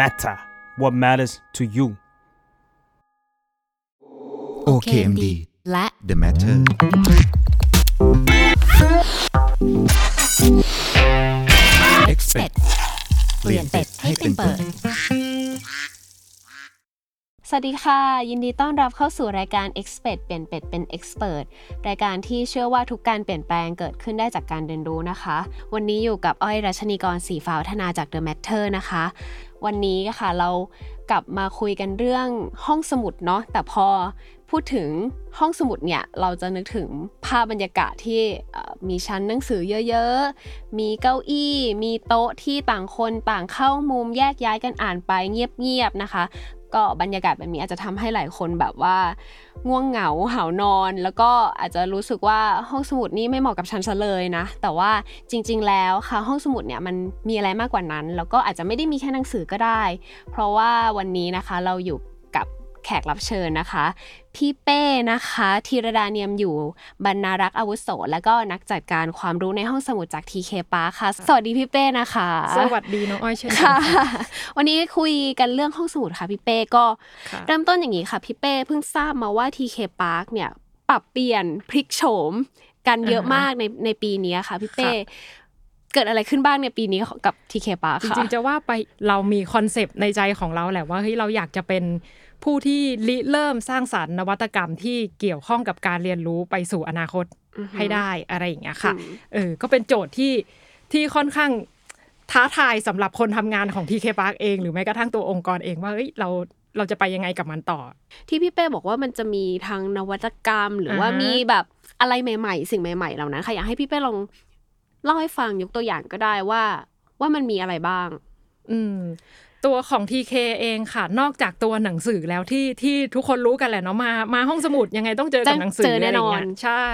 matter what matters to you OKMD และ The Matter เป็ Expect ดเปลี่ยนเป็ดให้เป็นเปิด สวัสดีค่ะ ยินดีต้อนรับเข้าสู่รายการ Expert เปลี่ยนเป็ดเป็น Expert รายการที่เชื่อว่าทุกการเปลี่ยนแปลงเกิดขึ้นได้จากการเรียนรู้นะคะ วันนี้อยู่กับอ้อยรัชนีกรสีฟ้าวัฒนาจาก The Matter นะคะ วันนี้ค่ะเรากลับมาคุยกันเรื่องห้องสมุดเนาะแต่พอพูดถึงห้องสมุดเนี่ยเราจะนึกถึงภาพบรรยากาศที่มีชั้นหนังสือเยอะๆ มีเก้าอี้ มีโต๊ะที่ต่างคนต่างเข้ามุมแยกย้ายกันอ่านไปเงียบๆนะคะ ก็บรรยากาศแบบนี้อาจจะทำให้หลายคนแบบว่าง่วงเหงาหานอน แล้วก็อาจจะรู้สึกว่าห้องสมุดนี่ไม่เหมาะกับฉันซะเลยนะ แต่ว่าจริง ๆ แล้วค่ะห้องสมุดเนี่ยมันมีอะไรมากกว่านั้น แล้วก็อาจจะไม่ได้มีแค่หนังสือก็ได้ เพราะว่าวันนี้นะคะเราอยู่ แขกรับเชิญนะคะ พี่เป้นะคะธีรดาเนียมอยู่บรรณารักษ์อาวุโส แล้วก็นักจัดการความรู้ในห้องสมุดจาก TK Park ค่ะ สวัสดีพี่เป้นะคะ สวัสดีน้องอ้อยเช่นกันค่ะค่ะวันนี้คุยกันเรื่องห้องสมุดค่ะพี่เป้ก็ค่ะเริ่มต้นอย่างนี้ค่ะพี่เป้เพิ่งทราบมาว่า TK Park เนี่ยปรับเปลี่ยนพลิกโฉมกันเยอะมากในในปีนี้ค่ะพี่เป้เกิดอะไรขึ้นบ้างในปีนี้กับ TK Park จค่ะริงๆจะว่าไปเรามีคอนเซปต์ในใจของเราแหละว่าเฮ้ยเราอยากจะเป็น ผู้ที่ริเริ่มสร้างสารรค์นวัตกรรมที่เกี่ยวข้องกับการเรียนรู้ไปสู่อนาคตอือฮึให้ได้อะไรอย่างเงี้ยค่ะอืมเออก็เป็นโจทย์ที่ที่ค่อนข้างท้าทายสำหรับคนทำงานของ TK Park เองหรือแม้กระทั่งตัวองค์กรเองว่าเฮ้ยเราเราจะไปยังไงกับมันต่อ ที่พี่เป้บอกว่ามันจะมีทางนวัตกรรม หรือว่าอ่าฮะมีแบบอะไรใหม่ ๆ สิ่งใหม่ ๆ เหล่านั้นค่ะอยากให้พี่เป้ลองเล่าให้ฟังยกตัวอย่างก็ได้ว่า ว่ามันมีอะไรบ้าง อืม ตัวของ TK เองค่ะ นอกจากตัวหนังสือแล้วที่ที่ทุกคนรู้กันแหละเนาะมามาห้องสมุดยังไงต้องเจอกับหนังสือเจอแน่นอนะไรเงี้ยใช่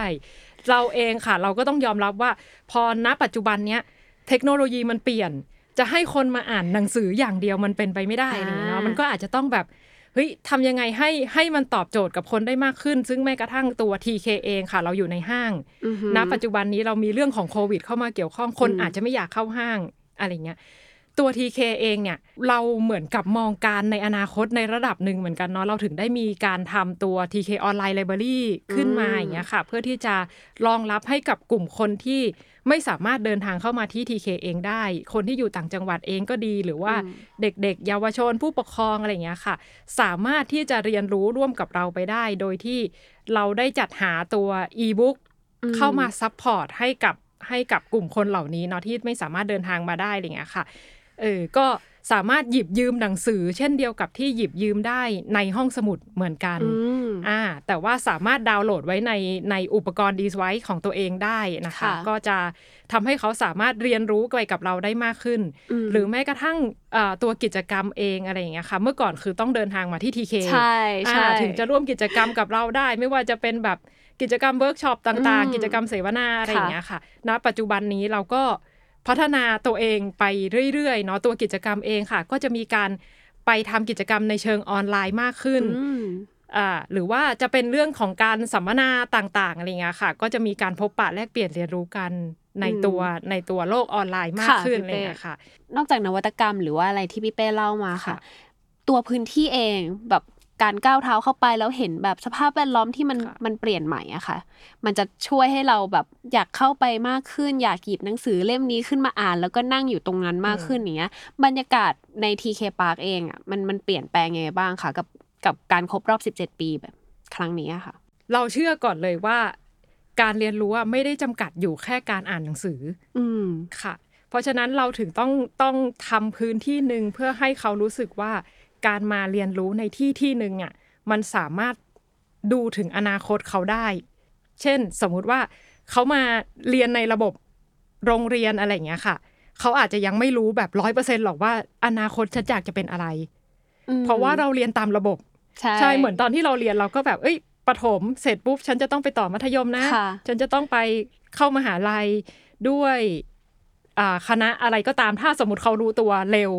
เราเองค่ะ เราก็ต้องยอมรับว่า พอณปัจจุบันเนี้ยเทคโนโลยีมันเปลี่ยน จะให้คนมาอ่านหนังสืออย่างเดียวมันเป็นไปไม่ได้อะไรเงี้ยเนาะมันก็อาจจะต้องแบบเฮ้ยทำยังไงให้ให้มันตอบโจทย์กับคนได้มากขึ้น ซึ่งแม้กระทั่งตัว TK เองค่ะ เราอยู่ในห้างอือฮึณปัจจุบันนี้เรามีเรื่องของโควิด เข้ามาเกี่ยวข้องคนอืมอาจจะไม่อยากเข้าห้างอะไรเงี้ย ตัว TK เองเนี่ยเราเหมือนกับมองการในอนาคตในระดับหนึ่งเหมือนกันเนาะเราถึงได้มีการทำตัว TK Online Library ขึ้นมาอย่างเงี้ยค่ะ เพื่อที่จะรองรับให้กับกลุ่มคนที่ไม่สามารถเดินทางเข้ามาที่ TK เองได้ คนที่อยู่ต่างจังหวัดเองก็ดีหรือว่าอืมเด็กๆ เยาวชนผู้ปกครองอะไรอย่างเงี้ยค่ะ สามารถที่จะเรียนรู้ร่วมกับเราไปได้ โดยที่เราได้จัดหาตัว e-book อืมเข้ามา support ให้กับให้กับกลุ่มคนเหล่านี้เนาะที่ไม่สามารถเดินทางมาได้อะไรเงี้ยค่ะ เออก็สามารถหยิบยืมหนังสือ เช่นเดียวกับที่หยิบยืมได้ในห้องสมุดเหมือนกันอืมอ่าแต่ว่าสามารถดาวน์โหลดไว้ในในอุปกรณ์ device ของตัวเองได้นะคะค่ะก็จะทำให้เขาสามารถเรียนรู้ไปกับเราได้มากขึ้นมหรือแม้กระทั่งเอ่อตัวกิจกรรมเองอะไรอย่างเงี้ยค่ะ เมื่อก่อนคือต้องเดินทางมาที่ TK ใช่ใช่ถึงจะร่วมกิจกรรมกับเราได้ ไม่ว่าจะเป็นแบบกิจกรรมเวิร์กช็อปต่างอืมๆกิจกรรมเสวนาอะไรอย่างเงี้ยค่ะ ณ ปัจจุบันนี้เราก็ พัฒนาตัวเองไปเรื่อยๆเนาะตัวกิจกรรมเองค่ะ ก็จะมีการไปทำกิจกรรมในเชิงออนไลน์มากขึ้นอืมอ่าหรือว่าจะเป็นเรื่องของการสัมมนาต่างๆอะไรเงี้ยค่ะ ก็จะมีการพบปะแลกเปลี่ยนเรียนรู้กันในอืมตัวในตัวโลกออนไลน์มากค่ะขึ้นพี่อะไรเป้เงี้ยค่ะ นอกจากนวัตกรรมหรือว่าอะไรที่พี่เป้เล่ามาค่ะค่ะตัวพื้นที่เองแบบ การก้าวเท้าเข้าไปแล้วเห็นแบบสภาพแวดล้อมที่มันค่ะมันเปลี่ยนใหม่อะค่ะ มันจะช่วยให้เราแบบอยากเข้าไปมากขึ้น อยากหยิบหนังสือเล่มนี้ขึ้นมาอ่าน แล้วก็นั่งอยู่ตรงนั้นมากขึ้นอย่างเงี้ย บรรยากาศใน TK Park เองอะมันมันเปลี่ยนแปลงยังไงบ้างคะกับกับการครบรอบ 17 ปีแบบครั้งนี้อะค่ะ เราเชื่อก่อนเลยว่า การเรียนรู้อะไม่ได้จำกัดอยู่แค่การอ่านหนังสือ อืมค่ะ เพราะฉะนั้นเราถึงต้องต้องทำพื้นที่หนึ่งเพื่อให้เขารู้สึกว่า การมาเรียนรู้ในที่ที่หนึ่งอะมันสามารถดูถึงอนาคตเขาได้ เช่นสมมุติว่าเขามาเรียนในระบบโรงเรียนอะไรอย่างเงี้ยค่ะ เขาอาจจะยังไม่รู้แบบร้อยเปอร์เซ็นหรอกว่าอนาคตฉันอยากจะเป็นอะไร เพราะว่าเราเรียนตามระบบ ใช่ใช่เหมือนตอนที่เราเรียนเราก็แบบ เอ้ยประถมเสร็จปุ๊บฉันจะต้องไปต่อมัธยมนะค่ะฉันจะต้องไปเข้ามหาลัยด้วยอ่าคณะอะไรก็ตามถ้าสมมติเขารู้ตัวเร็ว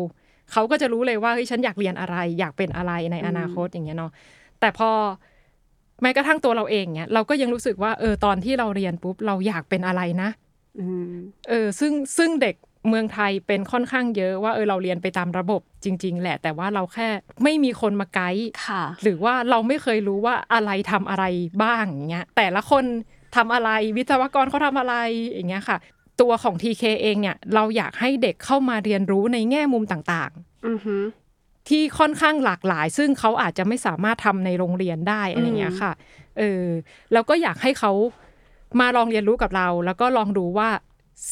เขาก็จะรู้เลยว่าเฮ้ยฉันอยากเรียนอะไร อยากเป็นอะไรในอนาคตอย่างเงี้ยเนาะแต่พอแม้กระทั่งตัวเราเองเนี่ยเราก็ยังรู้สึกว่าเออตอนที่เราเรียนปุ๊บเราอยากเป็นอะไรนะอืมเออซึ่งซึ่งเด็กเมืองไทยเป็นค่อนข้างเยอะว่าเออเราเรียนไปตามระบบจริง ๆ แหละ แต่ว่าเราแค่ไม่มีคนมาไกด์ค่ะหรือว่าเราไม่เคยรู้ว่าอะไรทำอะไรบ้างอย่างเงี้ยแต่ละคนทำอะไรวิศวกรเขาทำอะไรอย่างเงี้ยค่ะ ตัวของ TK เองเนี่ยเราอยากให้เด็กเข้ามาเรียนรู้ในแง่มุมต่างอือฮึๆที่ค่อนข้างหลากหลาย ซึ่งเขาอาจจะไม่สามารถทำในโรงเรียนได้อะไรเงี้ยค่ะเออแล้วก็อยากให้เขามาลองเรียนรู้กับเรา แล้วก็ลองดูว่า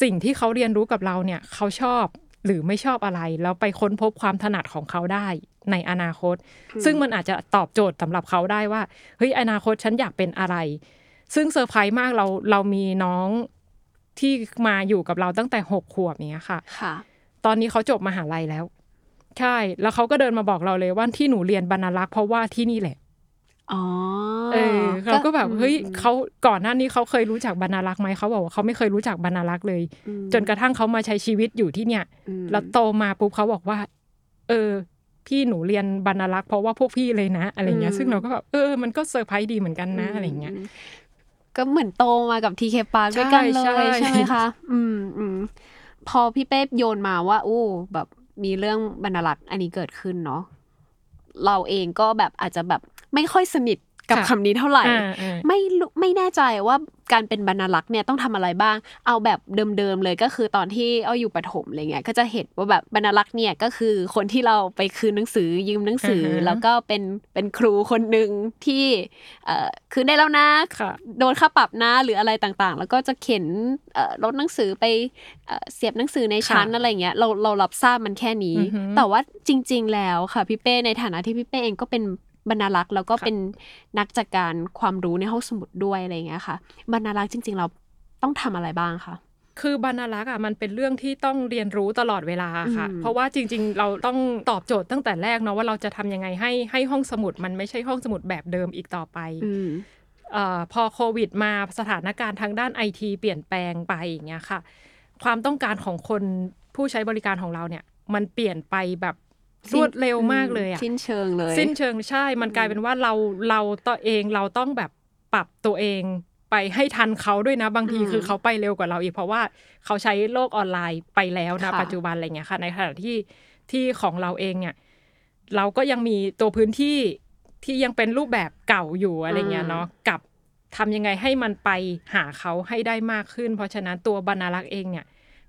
สิ่งที่เขาเรียนรู้กับเราเนี่ยเขาชอบหรือไม่ชอบอะไร แล้วไปค้นพบความถนัดของเขาได้ในอนาคต ซึ่งมันอาจจะตอบโจทย์สำหรับเขาได้ว่าเฮ้ยอนาคตฉันอยากเป็นอะไร ซึ่งเซอร์ไพรส์มากเราเรามีน้อง ที่มาอยู่กับเราตั้งแต่หกขวบเนี้ยค่ะ ค่ะ ตอนนี้เขาจบมหาลัยแล้ว ใช่ แล้วเขาก็เดินมาบอกเราเลยว่าที่หนูเรียนบรรณารักษ์เพราะว่าที่นี่แหละอ๋อเออเขาก็แบบอืมเฮ้ยอืมเขาก่อนหน้านี้เขาเคยรู้จักบรรณารักษ์ไหมเขาบอกว่าเขาไม่เคยรู้จักบรรณารักษ์เลยอืมจนกระทั่งเขามาใช้ชีวิตอยู่ที่เนี่ยอืมแล้วโตมาปุ๊บเขาบอกว่า เออ พี่หนูเรียนบรรณารักษ์เพราะว่าพวกพี่เลยนะ อะไรเงี้ย ซึ่งเราก็แบบเออมันก็เซอร์ไพรส์ดีเหมือนกันนะอะไรเงี้ยม ก็เหมือนโตมากับทีเคปาร์ด้วยกันเลใช่ยใช่ใช่ไหมคะ อืมอืมพอพี่เป๊ปโยนมาว่า อู้ แบบมีเรื่องบรรลักษ์อันนี้เกิดขึ้นเนาะเราเองก็แบบอาจจะแบบไม่ค่อยสนิท กับค่ะคำนี้เท่าไหร่อ่าอ่าไม่รู้ไม่แน่ใจว่าการเป็นบรรลักษ์เนี่ยต้องทำอะไรบ้าง เอาแบบเดิมๆเลยก็คือตอนที่เอาอยู่ประถมอะไรเงี้ยก็จะเห็นว่าแบบบรรลักษ์เนี่ยก็คือคนที่เราไปคืนหนังสือยืมหนังสือออฮะแล้วก็เป็นเป็นครูคนหนึ่งที่เอ่อคืนได้แล้วนะค่ะโดนค่าปรับนะหรืออะไรต่างๆ แล้วก็จะเข็นเอ่อรถหนังสือไปเอ่อเสียบหนังสือในชั้นค่ะอะไรเงี้ยเราเรารับทราบมันแค่นี้อือฮึแต่ว่าจริง ๆ แล้วค่ะพี่เป้ในฐานะที่พี่เป้เองก็เป็น บรรณารักษ์แล้วก็ค่ะเป็นนักจัดการความรู้ในห้องสมุดด้วยอะไรเงี้ยค่ะ บรรณารักษ์จริง ๆ เราต้องทำอะไรบ้างคะคือบรรณารักษ์อะมันเป็นเรื่องที่ต้องเรียนรู้ตลอดเวลาค่ะอืมเพราะว่าจริง ๆ เราต้องตอบโจทย์ตั้งแต่แรกเนาะว่าเราจะทำยังไงให้ให้ห้องสมุดมันไม่ใช่ห้องสมุดแบบเดิมอีกต่อไปอืมเอ่อพอโควิดมาสถานการณ์ทางด้านไอทีเปลี่ยนแปลงไปอย่างเงี้ยค่ะ ความต้องการของคนผู้ใช้บริการของเราเนี่ย มันเปลี่ยนไปแบบ รวดเร็วมากเลยอะสิ้นเชิงเลย สิ้นเชิงใช่ มันกลายเป็นว่าเราเราตัวเองเราต้องแบบปรับตัวเองไปให้ทันเขาด้วยนะ บางทีอืมคือเขาไปเร็วกว่าเราอีกเพราะว่าเขาใช้โลกออนไลน์ไปแล้วนะค่ะปัจจุบันอะไรเงี้ยค่ะ ในขณะที่ที่ของเราเองเนี่ย เราก็ยังมีตัวพื้นที่ที่ยังเป็นรูปแบบเก่าอยู่อะไรเงี้ยเนาะกับทำยังไงให้มันไปหาเขาให้ได้มากขึ้น เพราะฉะนั้นตัวบรรณารักษ์เองเนี่ย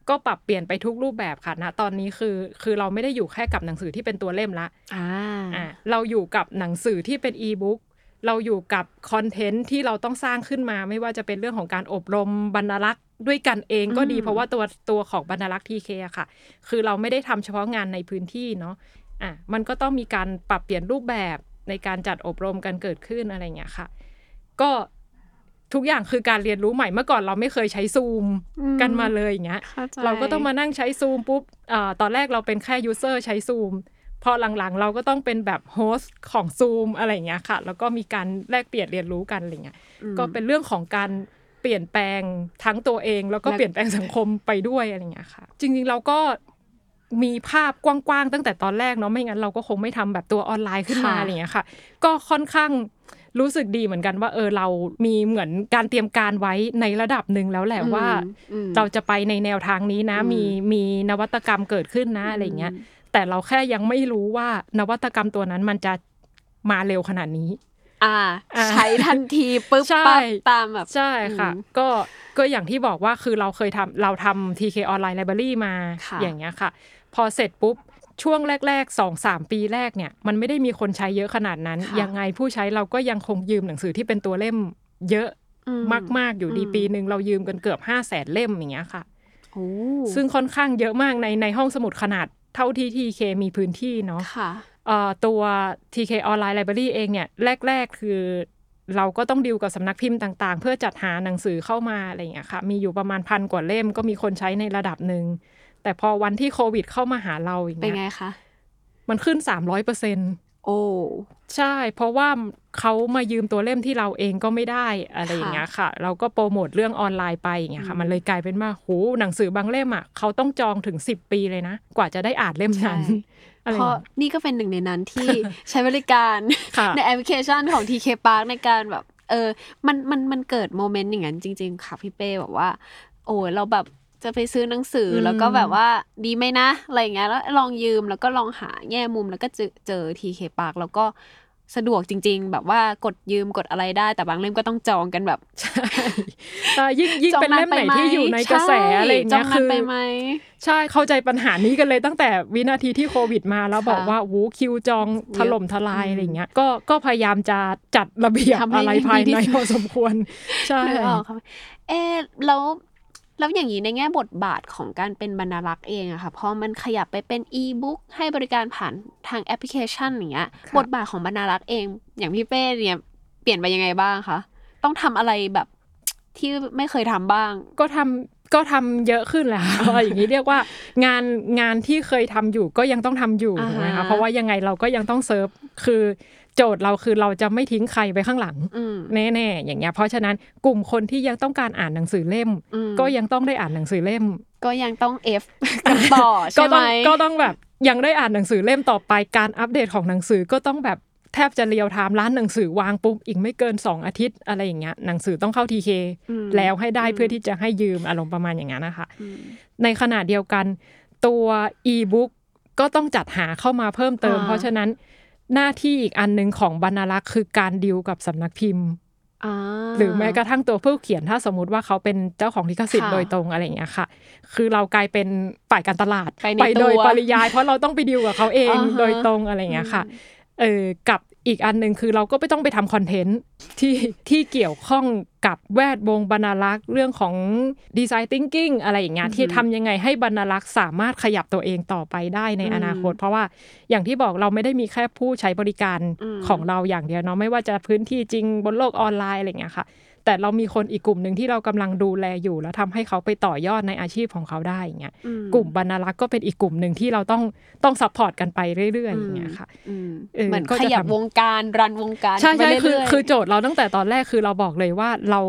ก็ปรับเปลี่ยนไปทุกรูปแบบค่ะณตอนนี้คือคือเราไม่ได้อยู่แค่กับหนังสือที่เป็นตัวเล่มละอ่าอะเราอยู่กับหนังสือที่เป็นอีบุ๊กเราอยู่กับคอนเทนต์ที่เราต้องสร้างขึ้นมา ไม่ว่าจะเป็นเรื่องของการอบรมบรรณารักษ์ด้วยกันเองก็ดีอืมเพราะว่าตัวตัวของบรรณารักษ์ TK อะค่ะ คือเราไม่ได้ทำเฉพาะงานในพื้นที่เนาะอะมันก็ต้องมีการปรับเปลี่ยนรูปแบบในการจัดอบรมกันเกิดขึ้นอะไรอย่างเงี้ยค่ะ ก็ ทุกอย่างคือการเรียนรู้ใหม่เมื่อก่อนเราไม่เคยใช้ซูมอืมกันมาเลยอย่างเงี้ยเข้าใจเราก็ต้องมานั่งใช้ซูมปุ๊บอ่าตอนแรกเราเป็นแค่ user ใช้ซูมพอหลังๆ เราก็ต้องเป็นแบบ host ของซูมอะไรอย่างเงี้ยค่ะ แล้วก็มีการแลกเปลี่ยนเรียนรู้กันอะไรเงี้ยอืมก็เป็นเรื่องของการเปลี่ยนแปลงทั้งตัวเอง แล้วก็และเปลี่ยนแปลงสังคมไปด้วยอะไรเงี้ยค่ะ จริงๆเราก็มีภาพกว้างๆตั้งแต่ตอนแรกเนาะไม่งั้นเราก็คงไม่ทำแบบตัวออนไลน์ขึ้นมาอะไรเงี้ยค่ะ ก็ค่อนข้าง รู้สึกดีเหมือนกันว่าเออเรามีเหมือนการเตรียมการไว้ในระดับหนึ่งแล้วแหละว่าอืมเราจะไปในแนวทางนี้นะอืมมีมีนวัตกรรมเกิดขึ้นนะอะไรเงี้ยแต่เราแค่ยังไม่รู้ว่านวัตกรรมตัวนั้นมันจะมาเร็วขนาดนี้อ่าอ่าใช้ทันทีปุ๊บใช่ปั๊บตามแบบใช่ค่ะอืมก็ก็อย่างที่บอกว่าคือเราเคยทำเราทำ TK Online Library มาค่ะอย่างเงี้ยค่ะ พอเสร็จปุ๊บ ช่วงแรกๆสองสามปีแรกเนี่ยมันไม่ได้มีคนใช้เยอะขนาดนั้นค่ะยังไงผู้ใช้เราก็ยังคงยืมหนังสือที่เป็นตัวเล่มเยอะอืมาก ๆ อยู่ดีอืมปีหนึ่งเรายืมกันเกือบห้าแสนเล่มอย่างเงี้ยค่ะโอ้ซึ่งค่อนข้างเยอะมากในในห้องสมุดขนาดเท่าที่ TK มีพื้นที่เนาะค่ะเอ่อตัว TK Online Library เองเนี่ยแรก ๆ คือเราก็ต้องดิวกับสำนักพิมพ์ต่างๆ เพื่อจัดหาหนังสือเข้ามาอะไรอย่างเงี้ยค่ะ มีอยู่ประมาณพันกว่าเล่มก็มีคนใช้ในระดับหนึ่ง แต่พอวันที่โควิดเข้ามาหาเราอย่างเป็นเงี้ไงยคะมันขึ้น300เปอร์เซ็นโอ้ใช่ เพราะว่าเขามายืมตัวเล่มที่เราเองก็ไม่ได้อะไรอย่างเงี้ยค่ะ เราก็โปรโมทเรื่องออนไลน์ไปอย่างเงี้ยค่ะ มันเลยกลายเป็นว่าโหหนังสือบางเล่มอะเขาต้องจองถึง10ปีเลยนะ กว่าจะได้อ่านเล่มนั้นใช่อะไรอเพย่างราะเงี้ยนี่ก็เป็นหนึ่งในนั้นที่ใช้บริการค่ะในแอปพลิเคชันของ TK Park ในการแบบ เออ มันมันมันเกิด moment อย่างนั้นจริง ๆ ค่ะพี่เป้แบบว่า โอ้ยเราแบบ จะไปซื้อหนังสืออมแล้วก็แบบว่าดีไหมนะ อะไรอย่างเงี้ยแล้วลองยืมแล้วก็ลองหาแง่มุมแล้วก็เจอเจอ TK Park แล้วก็สะดวกจริง ๆ แบบว่ากดยืมกดอะไรได้ แต่บางเล่มก็ต้องจองกันแบบใช่ยิ่งยิ่งเป็นเล่มไหนที่อยู่ในกระแสอะไรอย่างจอเงี้งยนานคือไปไหมใช่เข้าใจปัญหานี้กันเลยตั้งแต่วินาทีที่โควิดมาแล้วค่ะบอกว่าวูคิวจองถล่มทลายอะไรอย่างเงี้ยก็ก็พยายามจะจัดระเบียบทำให้อะไรภายดีที่ในสุดพอสมควรใช่นึกออกครับเออแล้ว แล้วอย่างนี้ในแง่บทบาทของการเป็นบรรณารักษ์เองอะค่ะพอมันขยับไปเป็นอีบุ๊กให้บริการผ่านทางแอปพลิเคชันอย่างเงี้ยค่ะบทบาทของบรรณารักษ์เอง อย่างพี่เป้เนี่ยเปลี่ยนไปยังไงบ้างคะต้องทำอะไรแบบที่ไม่เคยทำบ้าง ก็ทำ ก็ทำเยอะขึ้นแหละค่ะว่าอย่างนี้เรียกว่างานงานที่เคยทำอยู่ก็ยังต้องทำอยู่อ่าฮะถูกไหมคะเพราะว่ายังไงเราก็ยังต้องเซิร์ฟคือโจทย์เราคือเราจะไม่ทิ้งใครไว้ข้างหลังอืมแน่ๆอย่างเงี้ยเพราะฉะนั้นกลุ่มคนที่ยังต้องการอ่านหนังสือเล่มอืมก็ยังต้องได้อ่านหนังสือเล่ม ก็ยังต้องเอฟกันต่อก็ใช่ไหต้มองก็ต้องแบบยังได้อ่านหนังสือเล่มต่อไปการอัปเดตของหนังสือก็ต้องแบบ แทบจะเรียวไทม์ร้านหนังสือวางปุ๊บอีกไม่เกิน2อาทิตย์อะไรอย่างเงี้ยหนังสือต้องเข้าทีเคอืมแล้วให้ได้อืมเพื่อที่จะให้ยืมอารมณ์ประมาณอย่างนั้นนะคะอืมในขณะเดียวกัน ตัวอีบุ๊กก็ต้องจัดหาเข้ามาเพิ่มเติมอ่าเพราะฉะนั้นหน้าที่อีกอันหนึ่งของบรรณารักษ์คือการดิวกับสำนักพิมพ์อ่าหรือแม้กระทั่งตัวผู้เขียนถ้าสมมุติว่าเขาเป็นเจ้าของลิขสิทธิ์ค่ะโดยตรงอะไรอย่างเงี้ยค่ะ คือเรากลายเป็นฝ่ายการตลาดไปในโดยตัวปริยาย เพราะเราต้องไปดิวกับเขาเองอ่าฮะโดยตรงอะไรอย่างเงี้ยค่ะ เออกับอีกอันหนึ่งคือเราก็ไม่ต้องไปทำคอนเทนต์ที่ที่เกี่ยวข้องกับแวดวงบรรณารักษ์เรื่องของดีไซน์ thinking อะไรอย่างเงี้ยที่ทำยังไงให้บรรณารักษ์สามารถขยับตัวเองต่อไปได้ในอนาคต เพราะว่าอย่างที่บอกเราไม่ได้มีแค่ผู้ใช้บริการอืมของเราอย่างเดียวเนาะไม่ว่าจะพื้นที่จริงบนโลกออนไลน์อะไรอย่างเงี้ยค่ะ แต่เรามีคนอีกกลุ่มหนึ่งที่เรากำลังดูแลอยู่ แล้วทำให้เขาไปต่อยอดในอาชีพของเขาได้อย่างเงี้ยอืมกลุ่มบรรณารักษ์ก็เป็นอีกกลุ่มหนึ่งที่เราต้องต้อง support กันไปเรื่อยๆอย่างเงี้ยค่ะอืมเออเหมือนก็ขจะยับทำวงการ run วงการใช่ไปใช่คือเรื่อยๆคือโจทย์เราตั้งแต่ตอนแรกคือเราบอกเลยว่าเรา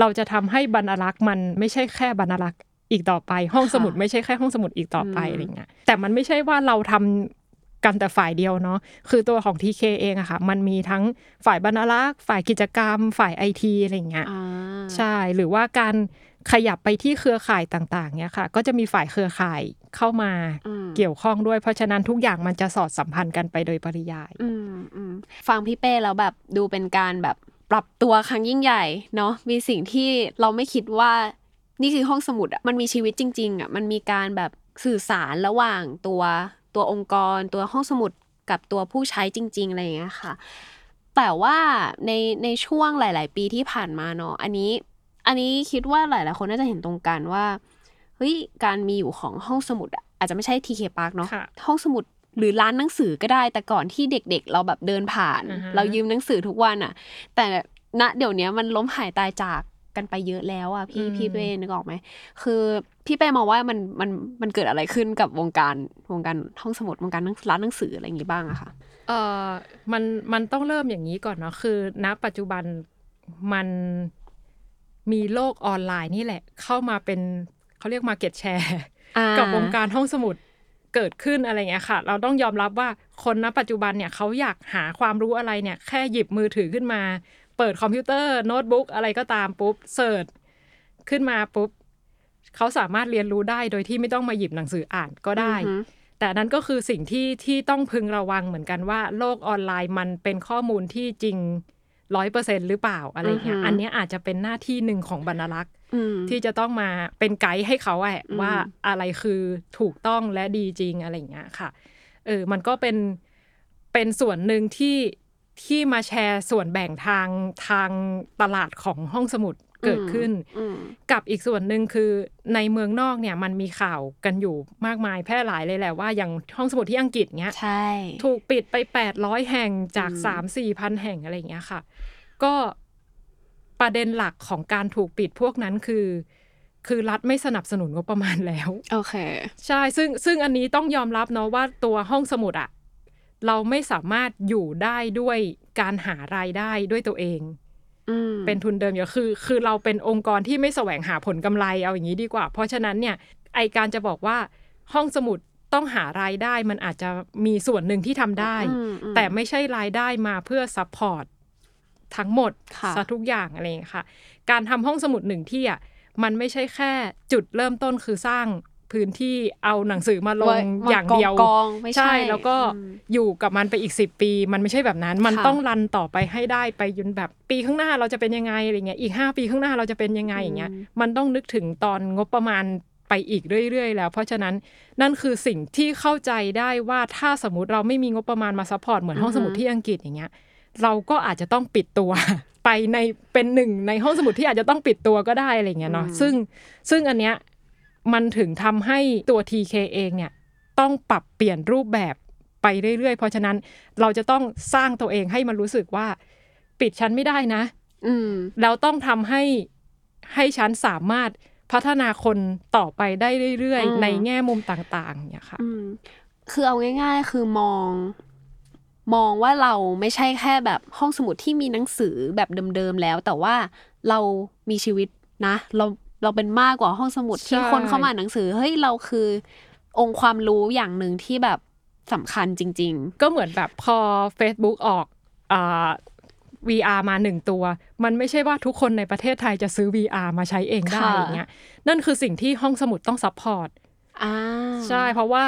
เราจะทำให้บรรณารักษ์มันไม่ใช่แค่บรรณารักษ์อีกต่อไป ห้องสมุดไม่ใช่แค่ห้องสมุดอีกต่อไปอืมอะไรเงี้ยแต่มันไม่ใช่ว่าเราทำ กันแต่ฝ่ายเดียวเนาะคือตัวของ TK เองอะค่ะ มันมีทั้งฝ่ายบรรณารักษ์ฝ่ายกิจกรรม ฝ่ายไอทีอะไรเงี้ยอ่าใช่หรือว่าการขยับไปที่เครือข่ายต่างๆเนี่ยค่ะ ก็จะมีฝ่ายเครือข่ายเข้ามาอืมเกี่ยวข้องด้วย เพราะฉะนั้นทุกอย่างมันจะสอดสัมพันธ์กันไปโดยปริยายอืมอืมฟังพี่เป้แล้วแบบดูเป็นการแบบปรับตัวครั้งยิ่งใหญ่เนาะมีสิ่งที่เราไม่คิดว่านี่คือห้องสมุดอะมันมีชีวิตจริง ๆอะมันมีการแบบสื่อสารระหว่างตัว ตัวองค์กร ตัวห้องสมุดกับตัวผู้ใช้จริง ๆ อะไรอย่างเงี้ยค่ะ แต่ว่าในในช่วงหลาย ๆ ปีที่ผ่านมาเนาะอันนี้อันนี้คิดว่าหลายๆคนน่าจะเห็นตรงกันว่าเฮ้ยการมีอยู่ของห้องสมุดอะอาจจะไม่ใช่ทีเคพาร์คเนาะค่ะห้องสมุดหรือร้านหนังสือก็ได้ แต่ก่อนที่เด็กๆ เราแบบเดินผ่านอ่าฮะเรายืมหนังสือทุกวันอะแต่ณเดี๋ยวนี้มันล้มหายตายจาก กันไปเยอะแล้วอะพี่พี่เป้นึกออกไหมคือพี่เป้มองว่ามันมันมันเกิดอะไรขึ้นกับวงการวงการห้องสมุดวงการหนังร้านหนังสืออะไรอย่างงี้บ้างอะค่ะเอ่อมันมันต้องเริ่มอย่างนี้ก่อนเนาะคือณปัจจุบันมันมีโลกออนไลน์นี่แหละ เข้ามาเป็นเขาเรียกมาเก็ตแชร์อ่ากับวงการห้องสมุดเกิดขึ้นอะไรเงี้ยค่ะ เราต้องยอมรับว่าคนณปัจจุบันเนี่ยเขาอยากหาความรู้อะไรเนี่ย แค่หยิบมือถือขึ้นมา เปิดคอมพิวเตอร์โน้ตบุ๊กอะไรก็ตามปุ๊บเสิร์ชขึ้นมาปุ๊บเขาสามารถเรียนรู้ได้โดยที่ไม่ต้องมาหยิบหนังสืออ่านก็ได้อือฮึแต่นั้นก็คือสิ่งที่ที่ต้องพึงระวังเหมือนกันว่า โลกออนไลน์มันเป็นข้อมูลที่จริงร้อยเปอร์เซ็นหรือเปล่าอะไรเงี้ยอือฮึอันเนี้ยอาจจะเป็นหน้าที่หนึ่งของบรรณารักษ์อืมที่จะต้องมาเป็นไกด์ให้เขาอะอืมว่าอะไรคือถูกต้องและดีจริงอะไรอย่างเงี้ยค่ะเออมันก็เป็นเป็นส่วนหนึ่งที่ ที่มาแชร์ส่วนแบ่งทางทางตลาดของห้องสมุดเกิดขึ้นอืมกับอีกส่วนหนึ่งคือในเมืองนอกเนี่ยมันมีข่าวกันอยู่มากมายแพร่หลายเลยแหละว่าอย่างห้องสมุดที่อังกฤษเนี้ยใช่ถูกปิดไปแปดร้อยแห่งจากอืมสามสี่พันแห่งอะไรอย่างเงี้ยค่ะ ก็ประเด็นหลักของการถูกปิดพวกนั้นคือ คือรัฐไม่สนับสนุนงบประมาณแล้ว โอเค ใช่ ซึ่งซึ่งอันนี้ต้องยอมรับเนาะว่าตัวห้องสมุดอะ เราไม่สามารถอยู่ได้ด้วยการหารายได้ด้วยตัวเองอืมเป็นทุนเดิมอยู่คือ คือเราเป็นองค์กรที่ไม่แสวงหาผลกำไรเอาอย่างนี้ดีกว่า เพราะฉะนั้นเนี่ยไอการจะบอกว่าห้องสมุดต้องหารายได้มันอาจจะมีส่วนหนึ่งที่ทำได้อืมอืมแต่ไม่ใช่รายได้มาเพื่อ support ทั้งหมดค่ะซะทุกอย่างอะไรอย่างเงี้ยค่ะ การทำห้องสมุดหนึ่งที่อะมันไม่ใช่แค่จุดเริ่มต้นคือสร้าง พื้นที่เอาหนังสือมาลงไว้มาอย่างเดียวกองๆไม่ใช่แล้วก็อืมอยู่กับมันไปอีกสิบปี มันไม่ใช่แบบนั้น มันค่ะต้อง run ต่อไปให้ได้ไปจนแบบปีข้างหน้าเราจะเป็นยังไงอะไรเงี้ยอีกห้าปีข้างหน้าเราจะเป็นยังไงอย่างเงี้ยมันต้องนึกถึงตอนงบประมาณไปอีกเรื่อยๆ แล้ว เพราะฉะนั้นนั่นคือสิ่งที่เข้าใจได้ว่าถ้าสมมติเราไม่มีงบประมาณมา support เหมือนห้องสมุดที่อังกฤษอย่างเงี้ยเราก็อาจจะต้องปิดตัวไปในเป็นหนึ่งในห้องสมุดที่อาจจะต้องปิดตัวก็ได้อะไรเงี้ยเนาะซึ่งซึ่งอันเนี้ย มันถึงทำให้ตัว TK เองเนี่ยต้องปรับเปลี่ยนรูปแบบไปเรื่อยๆ เพราะฉะนั้นเราจะต้องสร้างตัวเองให้มันรู้สึกว่า ปิดฉันไม่ได้นะอืมแล้วต้องทำให้ให้ฉันสามารถพัฒนาคนต่อไปได้เรื่อยอืมๆในแง่มุมต่างๆเนี่ยค่ะอืมคือเอาง่าย ๆ คือมอง มองว่าเราไม่ใช่แค่แบบห้องสมุดที่มีหนังสือแบบเดิมๆแล้ว แต่ว่าเรามีชีวิตนะ เรา เราเป็นมากกว่าห้องสมุดที่ใช่คนเข้ามาอ่านหนังสือเฮ้ยเราคือ องค์ความรู้อย่างหนึ่งที่แบบสำคัญจริงก็เหมือนแบบพอ Facebook ออกอ่า VR มาหนึ่งตัว มันไม่ใช่ว่าทุกคนในประเทศไทยจะซื้อ VR มาใช้เองได้ค่ะอย่างเงี้ยนั่นคือสิ่งที่ห้องสมุดต้อง supportๆอ่าใช่เพราะว่า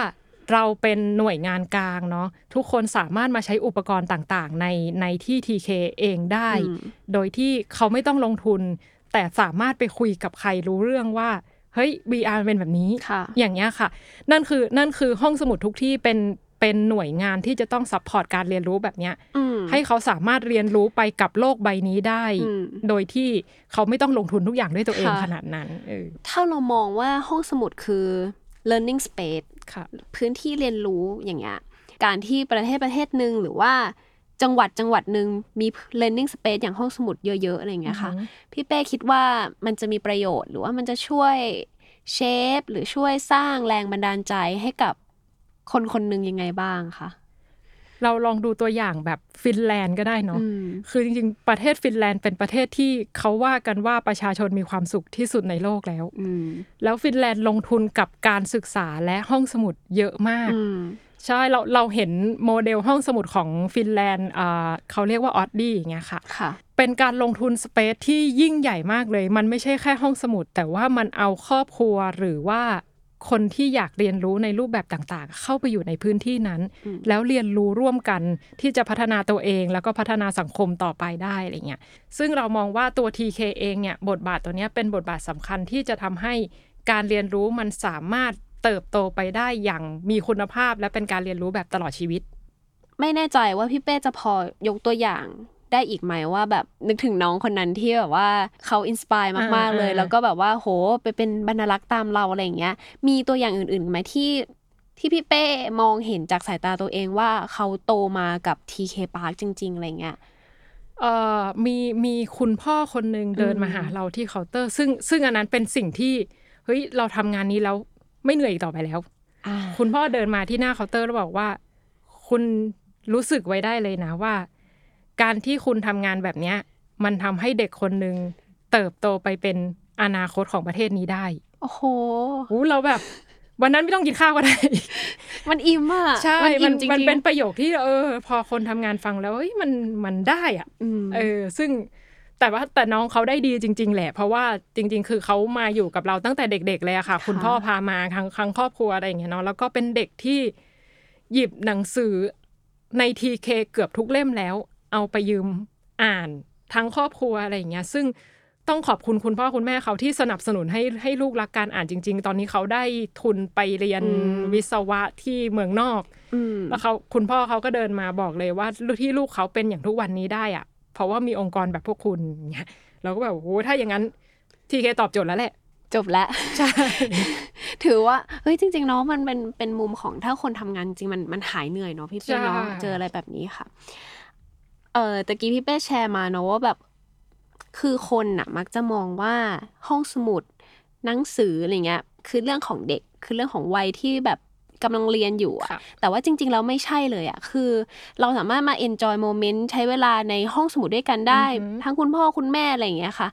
เราเป็นหน่วยงานกลางเนาะทุกคนสามารถมาใช้อุปกรณ์ต่างๆ ในในที่ TK เองได้อืมโดยที่เขาไม่ต้องลงทุน แต่สามารถไปคุยกับใครรู้เรื่องว่า เฮ้ย VR เป็นแบบนี้ค่ะอย่างเงี้ยค่ะ นั่นคือนั่นคือห้องสมุดทุกที่เป็นเป็นหน่วยงานที่จะต้อง support การเรียนรู้แบบเนี้ยอืมให้เขาสามารถเรียนรู้ไปกับโลกใบนี้ได้อืมโดยที่เขาไม่ต้องลงทุนทุกอย่างด้วยตัวเองค่ะขนาดนั้นเออถ้าเรามองว่าห้องสมุดคือ learning space ค่ะพื้นที่เรียนรู้อย่างเงี้ยการที่ประเทศประเทศหนึ่งหรือว่า จังหวัดจังหวัดหนึ่งมี learning space อย่างห้องสมุดเยอะๆอะไรอย่างเงี้ยค่ะอือฮึพี่เป้คิดว่ามันจะมีประโยชน์ หรือว่ามันจะช่วยเชฟหรือช่วยสร้างแรงบันดาลใจให้กับคนคนหนึ่งยังไงบ้างคะเราลองดูตัวอย่างแบบฟินแลนด์ก็ได้เนาะอืมคือจริงๆ ประเทศฟินแลนด์เป็นประเทศที่เขาว่ากันว่าประชาชนมีความสุขที่สุดในโลกแล้วอืมแล้วฟินแลนด์ลงทุนกับการศึกษาและห้องสมุดเยอะมากอืม ใช่เราเราเห็นโมเดลห้องสมุดของฟินแลนด์อ่าเขาเรียกว่า Oodi อย่างเงี้ยค่ะค่ะ เป็นการลงทุน space ที่ยิ่งใหญ่มากเลย มันไม่ใช่แค่ห้องสมุด แต่ว่ามันเอาครอบครัวหรือว่าคนที่อยากเรียนรู้ในรูปแบบต่างๆ เข้าไปอยู่ในพื้นที่นั้นอืมแล้วเรียนรู้ร่วมกันที่จะพัฒนาตัวเอง แล้วก็พัฒนาสังคมต่อไปได้อะไรเงี้ยซึ่งเรามองว่าตัว TK เองเนี่ยบทบาทตัวเนี้ยเป็นบทบาทสำคัญที่จะทำให้การเรียนรู้มันสามารถ เติบโตไปได้อย่างมีคุณภาพและเป็นการเรียนรู้แบบตลอดชีวิต ไม่แน่ใจว่าพี่เป้จะพอยกตัวอย่างได้อีกไหมว่าแบบนึกถึงน้องคนนั้นที่แบบว่าเขาอินสปายมาก ๆ เลยอ่าๆแล้วก็แบบว่าโหไปเป็นบรรลักษ์ตามเราอะไรอย่างเงี้ย มีตัวอย่างอื่นๆไหมที่ที่พี่เป้มองเห็นจากสายตาตัวเองว่าเขาโตมากับ TK Park จริง ๆ อะไรเงี้ยเอ่อมีมีคุณพ่อคนหนึ่งเดินมาอืมหาเราที่เคาน์เตอร์ ซึ่งซึ่งอันนั้นเป็นสิ่งที่เฮ้ยเราทำงานนี้แล้ว ไม่เหนื่อยอีกต่อไปแล้วอ่าคุณพ่อเดินมาที่หน้าเคาน์เตอร์แล้วบอกว่า คุณรู้สึกไว้ได้เลยนะว่า การที่คุณทำงานแบบเนี้ย มันทำให้เด็กคนหนึ่งเติบโตไปเป็นอนาคตของประเทศนี้ได้ โอ้โหโอ้เราแบบ วันนั้นไม่ต้องกินข้าวก็ได้ มันอิ่มอะใช่มันมัอิ่นมจริงๆมันเป็นประโยคที่เออ พอคนทำงานฟังแล้วเฮ้ยมันมันได้อะอืมเออ ซึ่ง แต่ว่าแต่น้องเขาได้ดีจริง ๆ แหละ เพราะว่าจริง ๆ คือเขามาอยู่กับเราตั้งแต่เด็ก ๆ เลยอะค่ะ คุณพ่อพามาทั้งทั้งครอบครัวอะไรอย่างเงี้ยเนาะแล้วก็เป็นเด็กที่หยิบหนังสือในทีเคเกือบทุกเล่มแล้ว เอาไปยืมอ่านทั้งครอบครัวอะไรอย่างเงี้ย ซึ่งต้องขอบคุณคุณพ่อคุณแม่เขาที่สนับสนุนให้ให้ลูกรักการอ่านจริง ๆ ตอนนี้เขาได้ทุนไปเรียนอืมวิศวะที่เมืองนอกอืมแล้วเขาคุณพ่อเขาก็เดินมาบอกเลยว่าที่ลูกเขาเป็นอย่างทุกวันนี้ได้อะ เพราะว่ามีองค์กรแบบพวกคุณอย่างเงี้ยเราก็แบบโอ้โหถ้าอย่างนั้นทีเคตอบโจทย์แล้วแหละ จบแล้วใช่ถือว่าเฮ้ยจริง ๆ เนาะมันเป็นเป็นมุมของถ้าคนทำงานจริงมันมันหายเหนื่อยเนาะพี่เป้เนาะใช่เจออะไรแบบนี้ค่ะ เออตะกี้พี่เป้แชร์มาเนาะว่าแบบคือคนน่ะ มักจะมองว่าห้องสมุดหนังสืออะไรเงี้ย คือเรื่องของเด็กคือเรื่องของวัยที่แบบ กำลังเรียนอยู่อะค่ะแต่ว่าจริงๆแล้วไม่ใช่เลยอะคือ เราสามารถมา enjoy moment ใช้เวลาในห้องสมุดด้วยกันได้อือหือทั้งคุณพ่อคุณแม่อะไรอย่างเงี้ยค่ะ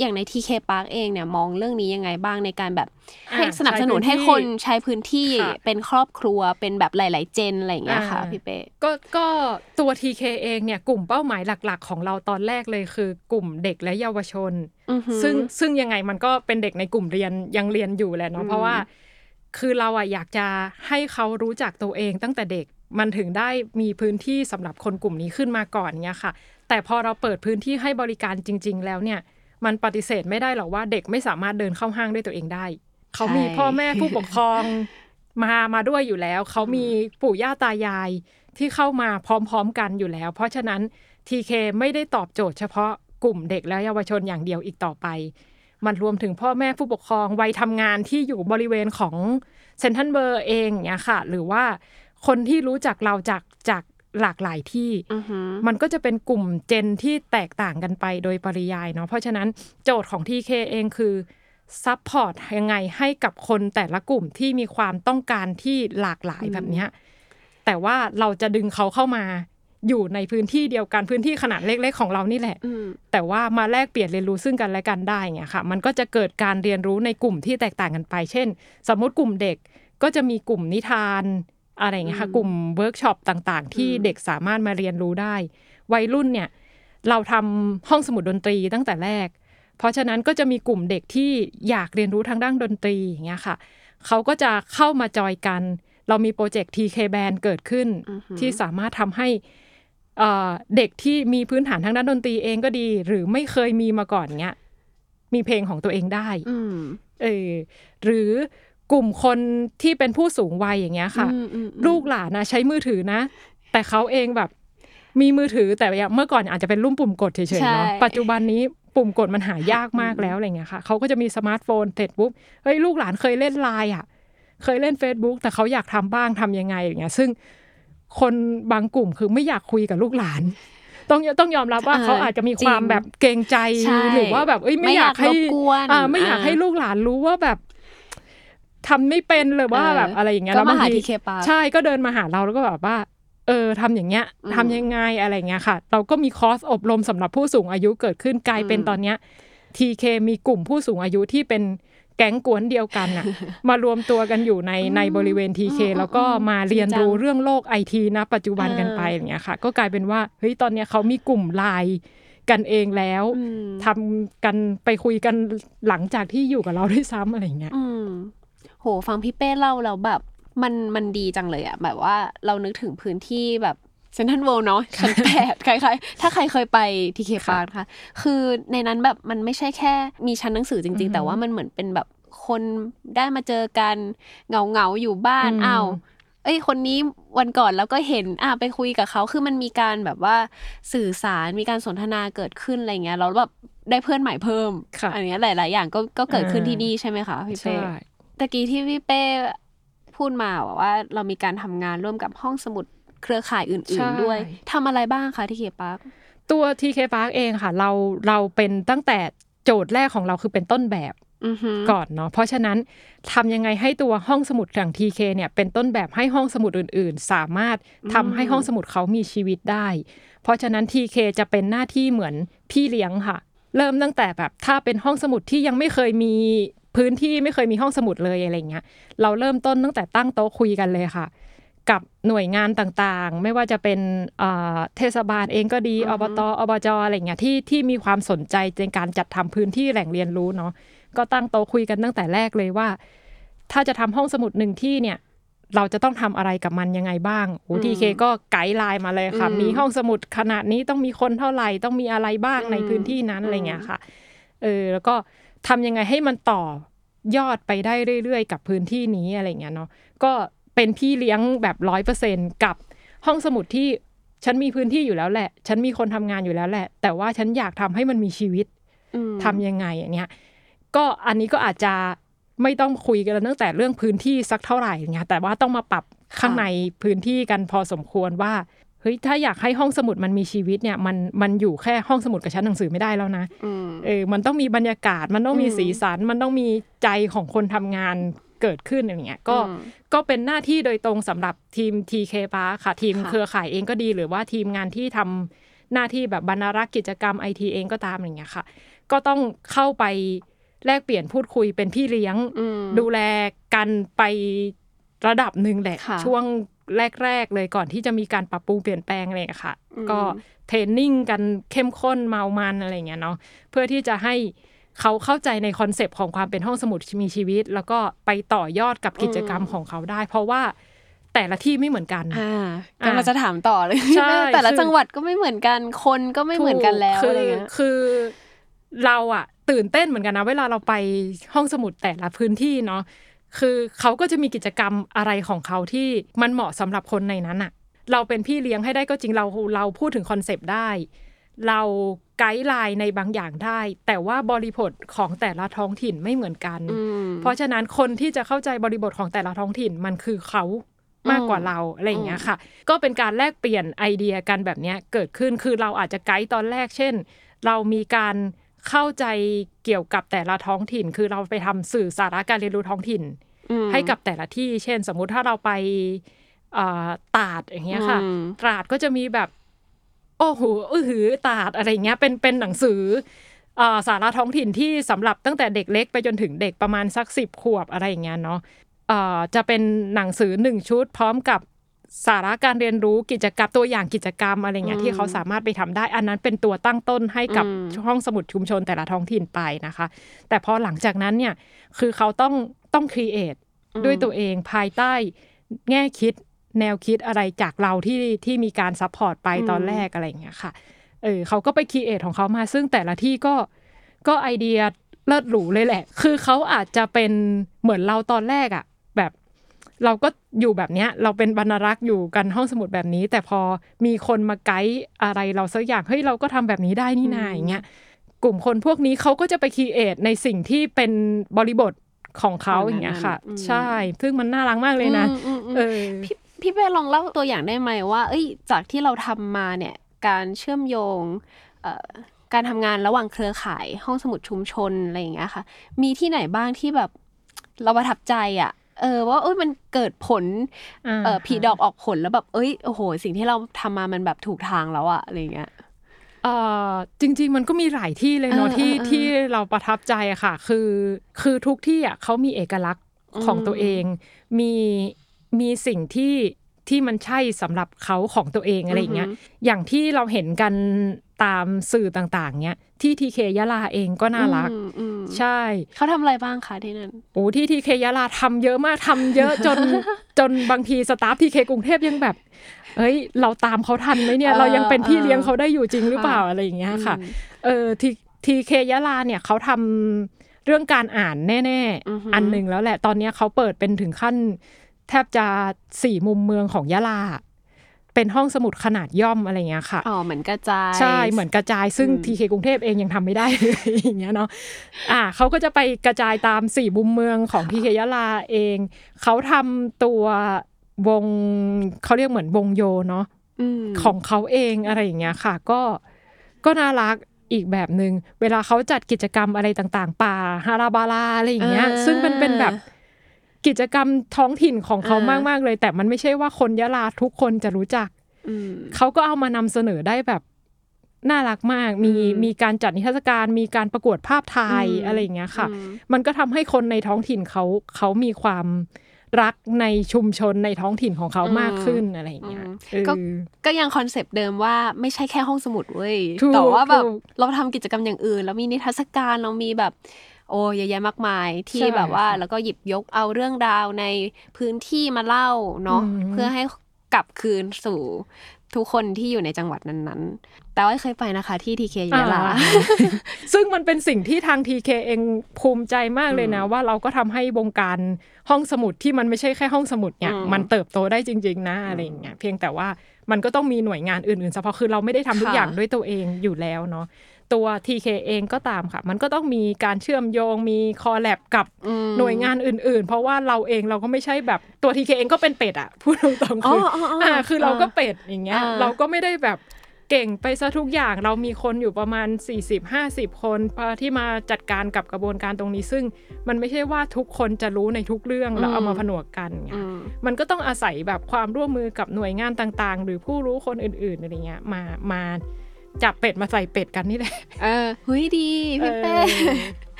อย่างใน TK Park เองเนี่ยมองเรื่องนี้ยังไงบ้างในการแบบให้อ่าสนับสนุนใช้ให้พื้นที่คนใช้พื้นที่ค่ะเป็นครอบครัวเป็นแบบหลาย ๆ เจนอะไรอย่างเงี้ยค่ะอ่าพี่เป้ก็ก็ตัว TK เองเนี่ยกลุ่มเป้าหมายหลัก ๆ ของเราตอนแรกเลยคือกลุ่มเด็กและเยาวชนอือหือซึ่งซึ่งยังไงมันก็เป็นเด็กในกลุ่มเรียนยังเรียนอยู่แหละเนาะอืมเพราะว่า คือเราอะอยากจะให้เขารู้จักตัวเองตั้งแต่เด็กมันถึงได้มีพื้นที่สำหรับคนกลุ่มนี้ขึ้นมาก่อนเนี่ยค่ะ แต่พอเราเปิดพื้นที่ให้บริการจริง ๆ แล้วเนี่ย มันปฏิเสธไม่ได้หรอกว่าเด็กไม่สามารถเดินเข้าห้างด้วยตัวเองได้ เขามีพ่อแม่ผู้ปกครองมามาด้วยอยู่แล้ว เขามีปู่ย่าตายายที่เข้ามาพร้อมๆกันอยู่แล้ว เพราะฉะนั้น TK ไม่ได้ตอบโจทย์เฉพาะกลุ่มเด็กและเยาวชนอย่างเดียวอีกต่อไป มันรวมถึงพ่อแม่ผู้ปกครองวัยทำงานที่อยู่บริเวณของเซนทันเบอร์เองเนี่ยค่ะ หรือว่าคนที่รู้จักเราจากจากหลากหลายที่อือหือมันก็จะเป็นกลุ่มเจนที่แตกต่างกันไปโดยปริยายเนาะเพราะฉะนั้นโจทย์ของ TK เองคือsupport ยังไงให้กับคนแต่ละกลุ่มที่มีความต้องการที่หลากหลายแบบเนี้ยแต่ว่าเราจะดึงเขาเข้ามา อยู่ในพื้นที่เดียวกันพื้นที่ขนาดเล็ก ๆ ของเรานี่แหละอืมแต่ว่ามาแลกเปลี่ยนเรียนรู้ซึ่งกันและกันได้เงี้ยค่ะ มันก็จะเกิดการเรียนรู้ในกลุ่มที่แตกต่างกันไป เช่น สมมติกลุ่มเด็กก็จะมีกลุ่มนิทานอะไรเงี้ยค่ะอืมกลุ่มเวิร์กช็อปต่างๆ ที่อืมเด็กสามารถมาเรียนรู้ได้ วัยรุ่นเนี่ยเราทำห้องสมุดดนตรีตั้งแต่แรก เพราะฉะนั้นก็จะมีกลุ่มเด็กที่อยากเรียนรู้ทางด้านดนตรีอย่างเงี้ยค่ะ เขาก็จะเข้ามาจอยกัน เรามีโปรเจกต์ TK Band เกิดขึ้นอือหือที่สามารถทำให้ เอ่อเด็กที่มีพื้นฐานทางด้านดนตรีเองก็ดี หรือไม่เคยมีมาก่อนเงี้ยมีเพลงของตัวเองได้อืมเออหรือกลุ่มคนที่เป็นผู้สูงวัยอย่างเงี้ยค่ะอืมอืมอืมลูกหลานนะใช้มือถือนะ แต่เขาเองแบบมีมือถือแต่อย่างเมื่อก่อนอาจจะเป็นรุ่มปุ่มกดเฉยๆเนาะใช่ปัจจุบันนี้ปุ่มกดมันหายากมากแล้วอะไรเงี้ยค่ะเขาก็จะมีสมาร์ทโฟนเสร็จปุ๊บเฮ้ยลูกหลานเคยเล่นไลน์อะ เคยเล่น Facebook แต่เขาอยากทำบ้างทำยังไงอย่างเงี้ย ซึ่ง คนบางกลุ่มคือไม่อยากคุยกับลูกหลาน ต้องต้องยอมรับว่าเออเขาอาจจะมีความจริงแบบเกรงใจใช่หรือว่าแบบเอ้ยไม่อยากให้ไม่อยากรบกวนอ่าไม่อยากอ่าให้ลูกหลานรู้ว่าแบบทำไม่เป็นหรือว่าเออแบบอะไรอย่างเงี้ยก็แล้วมาบ้างหาที่ TK Park ใช่ก็เดินมาหาเราแล้วก็แบบว่า เออทำอย่างเงี้ยอืมทำยังไงอะไรเงี้ยค่ะ เราก็มีคอร์สอบรมสำหรับผู้สูงอายุเกิดขึ้นกลายเป็นอืมตอนเนี้ย TK มีกลุ่มผู้สูงอายุที่เป็น แก๊งก๊วนเดียวกันน่ะมารวมตัวกันอยู่ในในบริเวณ TK อืมแล้วก็มาเรียนจริงจังรู้เรื่องโลกไอทีนะปัจจุบันกันไปเอออย่างเงี้ยค่ะ ก็กลายเป็นว่าเฮ้ยตอนเนี้ยเขามีกลุ่มไลน์กันเองแล้วอืมทำกันไปคุยกันหลังจากที่อยู่กับเราด้วยซ้ำอะไรเงี้ยอืมโหฟังพี่เป้เล่าแล้วแบบมันมันดีจังเลยอะแบบว่าเรานึกถึงพื้นที่แบบ เซ็นทรัลเวิลด์เนาะชั้นแปดใครๆถ้าใครเคยไป TK Park ค่ะ คือในนั้นแบบมันไม่ใช่แค่มีชั้นหนังสือจอืริงฮึๆแต่ว่ามันเหมือนเป็นแบบคนได้มาเจอกันเหงาเหงาๆอยู่บ้านอืมอ้าวเอ้ยคนนี้วันก่อนแล้วก็เห็นอะไปคุยกับเขาคือมันมีการแบบว่าสื่อสารมีการสนทนาเกิดขึ้นอะไรเงี้ยแล้วแบบได้เพื่อนใหม่เพิ่มค่ะอันเนี้ยหลาย ๆ อย่างก็ก็เกิดขึ้นอ่าที่นี่ใช่ไหมคะพี่เป้ใช่ตะกี้ที่พี่เป้พูดมาว่าเรามีการทำงานร่วมกับห้องสมุด เครือข่ายอื่นใช่ๆด้วยทำอะไรบ้างคะที่เคปาร์คตัว TK Park เองค่ะ เราเราเป็นตั้งแต่โจทย์แรกของเราคือเป็นต้นแบบอือหือก่อนเนาะเพราะฉะนั้นทำยังไงให้ตัวห้องสมุดอย่าง TK เนี่ยเป็นต้นแบบให้ห้องสมุดอื่น ๆ สามารถทำให้ห้องสมุดเขามีชีวิตได้ เพราะฉะนั้น TK จะเป็นหน้าที่เหมือนพี่เลี้ยงค่ะ เริ่มตั้งแต่แบบถ้าเป็นห้องสมุดที่ยังไม่เคยมีพื้นที่ไม่เคยมีห้องสมุดเลยอะไรเงี้ยเราเริ่มต้นตั้งแต่ตั้งโต๊ะคุยกันเลยค่ะ กับหน่วยงานต่างๆ ไม่ว่าจะเป็นเอ่อเทศบาลเองก็ดีอืออฮึบตอบจอะไรเงี้ยที่ที่มีความสนใจในการจัดทำพื้นที่แหล่งเรียนรู้เนาะก็ตั้งโต๊ะคุยกันตั้งแต่แรกเลยว่า ถ้าจะทำห้องสมุดหนึ่งที่เนี่ย เราจะต้องทำอะไรกับมันยังไงบ้างโอ้อืมทีเคก็ไกด์ไลน์มาเลยค่ะอืมมีห้องสมุดขนาดนี้ต้องมีคนเท่าไหร่ต้องมีอะไรบ้างในอืมพื้นที่นั้นอืมอะไรเงี้ยค่ะเออแล้วก็ทำยังไงให้มันต่อยอดไปได้เรื่อยๆ กับพื้นที่นี้อะไรเงี้ยเนาะก็ เป็นพี่เลี้ยงแบบร้อยเปอร์เซ็นกับห้องสมุดที่ฉันมีพื้นที่อยู่แล้วแหละ ฉันมีคนทำงานอยู่แล้วแหละ แต่ว่าฉันอยากทำให้มันมีชีวิตอืมทำยังไงอย่างเงี้ยก็อันนี้ก็อาจจะไม่ต้องคุยกันตั้งแต่เรื่องพื้นที่สักเท่าไหร่อย่างเงี้ยแต่ว่าต้องมาปรับข้างในพื้นที่กันพอสมควรว่าเฮ้ยถ้าอยากให้ห้องสมุดมันมีชีวิตเนี่ยมันมันอยู่แค่ห้องสมุดกับชั้นหนังสือไม่ได้แล้วนะอืมเออมันต้องมีบรรยากาศ มันต้องมีอืมสีสัน มันต้องมีใจของคนทำงาน เกิดขึ้นอย่างเงี้ยก็อืมก็เป็นหน้าที่โดยตรงสำหรับทีม TK Park ค่ะทีมค่ะเครือข่ายเองก็ดี หรือว่าทีมงานที่ทำหน้าที่แบบบรรณารักษ์กิจกรรมไอทีเองก็ตามอย่างเงี้ยค่ะ ก็ต้องเข้าไปแลกเปลี่ยนพูดคุยเป็นพี่เลี้ยงอืมดูแลกันไประดับหนึ่งแหละค่ะช่วงแรก ๆ เลยก่อนที่จะมีการปรับปรุงเปลี่ยนแปลงอะไรอย่างเงี้ยค่ะอืมก็ training กันเข้มข้นเมามันอะไรอย่างเงี้ยเนาะเพื่อที่จะให้ เขาเข้าใจใน concept ของความเป็นห้องสมุดมีชีวิต แล้วก็ไปต่อยอดกับกิจกรรมของเขาได้ เพราะว่าแต่ละที่ไม่เหมือนกันอ่าอะกำลังจะถามต่อเลยใช่แต่ละคือจังหวัดก็ไม่เหมือนกัน คนก็ไม่เหมือนกันแล้วคือะไรเงี้ยคือเราอะตื่นเต้นเหมือนกันนะ เวลาเราไปห้องสมุดแต่ละพื้นที่เนาะคือเขาก็จะมีกิจกรรมอะไรของเขาที่มันเหมาะสำหรับคนในนั้นอะเราเป็นพี่เลี้ยงให้ได้ก็จริงเราเราพูดถึงคอนเซปต์ได้ เราไกด์ไลน์ในบางอย่างได้ แต่ว่าบริบทของแต่ละท้องถิ่นไม่เหมือนกันอืมเพราะฉะนั้นคนที่จะเข้าใจบริบทของแต่ละท้องถิ่นมันคือเขามากกว่าเราอะไรอย่างเงี้ยค่ะ ก็เป็นการแลกเปลี่ยนไอเดียกันแบบเนี้ยเกิดขึ้นคือเราอาจจะไกด์ตอนแรก เช่น เรามีการเข้าใจเกี่ยวกับแต่ละท้องถิ่น คือเราไปทำสื่อสาระการเรียนรู้ท้องถิ่นอืมให้กับแต่ละที่ เช่น สมมุติถ้าเราไปเอ่อตราดอย่างเงี้ยค่ะอืมตราดก็จะมีแบบ โอ้โหอื้อหือตราดอะไรเงี้ยเป็นเป็นหนังสือเอ่อสาระท้องถิ่นที่สำหรับตั้งแต่เด็กเล็กไปจนถึงเด็กประมาณสักสิบขวบอะไรอย่างเงี้ยเนาะเอ่อจะเป็นหนังสือหนึ่งชุด พร้อมกับสาระการเรียนรู้กิจกรรมตัวอย่างกิจกรรมอะไรเงี้ยที่เขาสามารถไปทำได้ อันนั้นเป็นตัวตั้งต้นให้กับห้องสมุดชุมชนแต่ละท้องถิ่นไปนะคะ แต่พอหลังจากนั้นเนี่ยคือเขาต้องต้อง create ด้วยตัวเองภายใต้แง่คิด แนวคิดอะไรจากเราที่ที่มีการ support ไปตอนแรกอะไรอย่างเงี้ยค่ะ เออเขาก็ไป create ของเขามา ซึ่งแต่ละที่ก็ก็ไอเดียเลิศหรูเลยแหละ คือเขาอาจจะเป็นเหมือนเราตอนแรกอะแบบเราก็อยู่แบบเนี้ย เราเป็นบรรณารักษ์อยู่กันห้องสมุดแบบนี้ แต่พอมีคนมาไกด์อะไรเราสักอย่างเฮ้ยเราก็ทำแบบนี้ได้นี่นาอย่างเงี้ยกลุ่มคนพวกนี้เขาก็จะไป create ในสิ่งที่เป็นบริบทของเขาอย่างเงี้ยค่ะอืมใช่ ซึ่งมันน่ารักมากเลยนะอืมอืมอืมเออพี่ พี่เป้ลองเล่าตัวอย่างได้ไหมว่า เอ้ย จากที่เราทำมาเนี่ย การเชื่อมโยงเอ่อการทำงานระหว่างเครือข่ายห้องสมุดชุมชนอะไรอย่างเงี้ยค่ะ มีที่ไหนบ้างที่แบบเราประทับใจอะ เออว่าเอ้ยมันเกิดผลอ่าเออผีดอกออกผลแล้วแบบ เอ้ยโอ้โห สิ่งที่เราทำมามันแบบถูกทางแล้วอะอะไรอย่างเงี้ยเอ่อจริง ๆ มันก็มีหลายที่เลยเนาะเออที่เออเออที่เราประทับใจอะค่ะ คือคือทุกที่อะเขามีเอกลักษณ์ของอืมตัวเอง มี มีสิ่งที่ที่มันใช่สำหรับเขาของตัวเองอะไรอย่างเงี้ย อย่างที่เราเห็นกันตามสื่อต่างๆ เนี้ยที่ทีเคยะลาเองก็น่ารักอืมอืมใช่ เขาทำอะไรบ้างคะที่นั่นโอ้ที่ทีเคยะลาทำเยอะมากทำเยอะจนจนบางทีสตาฟทีเคกรุงเทพยังแบบเฮ้ย เราตามเขาทันไหมเนี่ยเออเรายังเป็นพี่เออเลี้ยงเขาได้อยู่จริงหรือเปล่าค่ะอะไรอย่างเงี้ยค่ะอืมเออทีทีเคยะลาเนี่ยเขาทำเรื่องการอ่านแน่อือหือๆอันหนึ่งแล้วแหละตอนเนี้ยเขาเปิดเป็นถึงขั้น แทบจะสี่มุมเมืองของยะลาเป็นห้องสมุดขนาดย่อมอะไรอย่างเงี้ยค่ะ อ๋อ เหมือนกระจาย ใช่ เหมือนกระจาย ซึ่งอืมทีเคกรุงเทพเองยังทำไม่ได้เลยอย่างเงี้ยเนาะ อ่าเขาก็จะไปกระจายตามสี่มุมเมืองของทีเคยะลาเอง เขาทำตัววงเขาเรียกเหมือนวงโยเนาะมของเขาเองอะไรอย่างเงี้ยค่ะ ก็ ก็น่ารักอีกแบบหนึง่ง เวลาเขาจัดกิจกรรมอะไรต่างๆ ป่าฮาราบาลาอะไรอย่างเงี้ย ซึ่งมันเป็นแบบ กิจกรรมท้องถิ่นของเขามากๆเลย แต่มันไม่ใช่ว่าคนยะลาทุกคนจะรู้จักอืมเขาก็เอามานำเสนอได้แบบน่ารักมาก มีอืมมีการจัดนิทรรศการ มีการประกวดภาพถ่ายอืมอะไรอย่างเงี้ยค่ะอืมมันก็ทำให้คนในท้องถิ่นเขาเขามีความรักในชุมชนในท้องถิ่นของเขามากขึ้นอะไรอย่างเงี้ยเออก็ก็ยังคอนเซปต์เดิมว่าไม่ใช่แค่ห้องสมุดเว้ยถูกแต่ว่าแบบถูกเราทำกิจกรรมอย่างอื่น แล้วมีนิทรรศการเรามีแบบ โอ้เยอะแยะมากมายที่ใช่แบบว่าค่ะแล้วก็หยิบยกเอาเรื่องราวในพื้นที่มาเล่าเนาะอืมเพื่อให้กลับคืนสู่ทุกคนที่อยู่ในจังหวัดนั้นๆ แต่ว่าเคยไปนะคะที่ทีเคยะลาอ่าซึ่งมันเป็นสิ่งที่ทางทีเคเองภูมิใจมากเลยนะ ว่าเราก็ทำให้วงการห้องสมุดที่มันไม่ใช่แค่ห้องสมุดเนี่ยอืมมันเติบโตได้จริง ๆ นะอะไรอย่างเงี้ยเพียงแต่ว่ามันก็ต้องมีหน่วยงานอื่นๆเฉพาะคือเราไม่ได้ทำทุกค่ะอย่างด้วยตัวเองอยู่แล้วเนาะ ตัว TK เองก็ตามค่ะ มันก็ต้องมีการเชื่อมโยงมีคอลแลบกับอืมหน่วยงานอื่น ๆ เพราะว่าเราเองเราก็ไม่ใช่แบบตัว TK เองก็เป็นเป็ดอะพูดตรงๆคืออออ๋ออ๋ออ๋ออ่าคือเราก็เป็ดอย่างเงี้ยอ่าเราก็ไม่ได้แบบเก่งไปซะทุกอย่างเรามีคนอยู่ประมาณ 40-50 คนที่มาจัดการกับกระบวนการตรงนี้ ซึ่งมันไม่ใช่ว่าทุกคนจะรู้ในทุกเรื่องแล้วเอามาผนวกกันไงอืมมันก็ต้องอาศัยแบบความร่วมมือกับหน่วยงานต่างๆ หรือผู้รู้คนอื่นๆอะไรเงี้ยมามา จับเป็ดมาใส่เป็ดกันนี่แหละ เออหุยดี พี่เป้เออ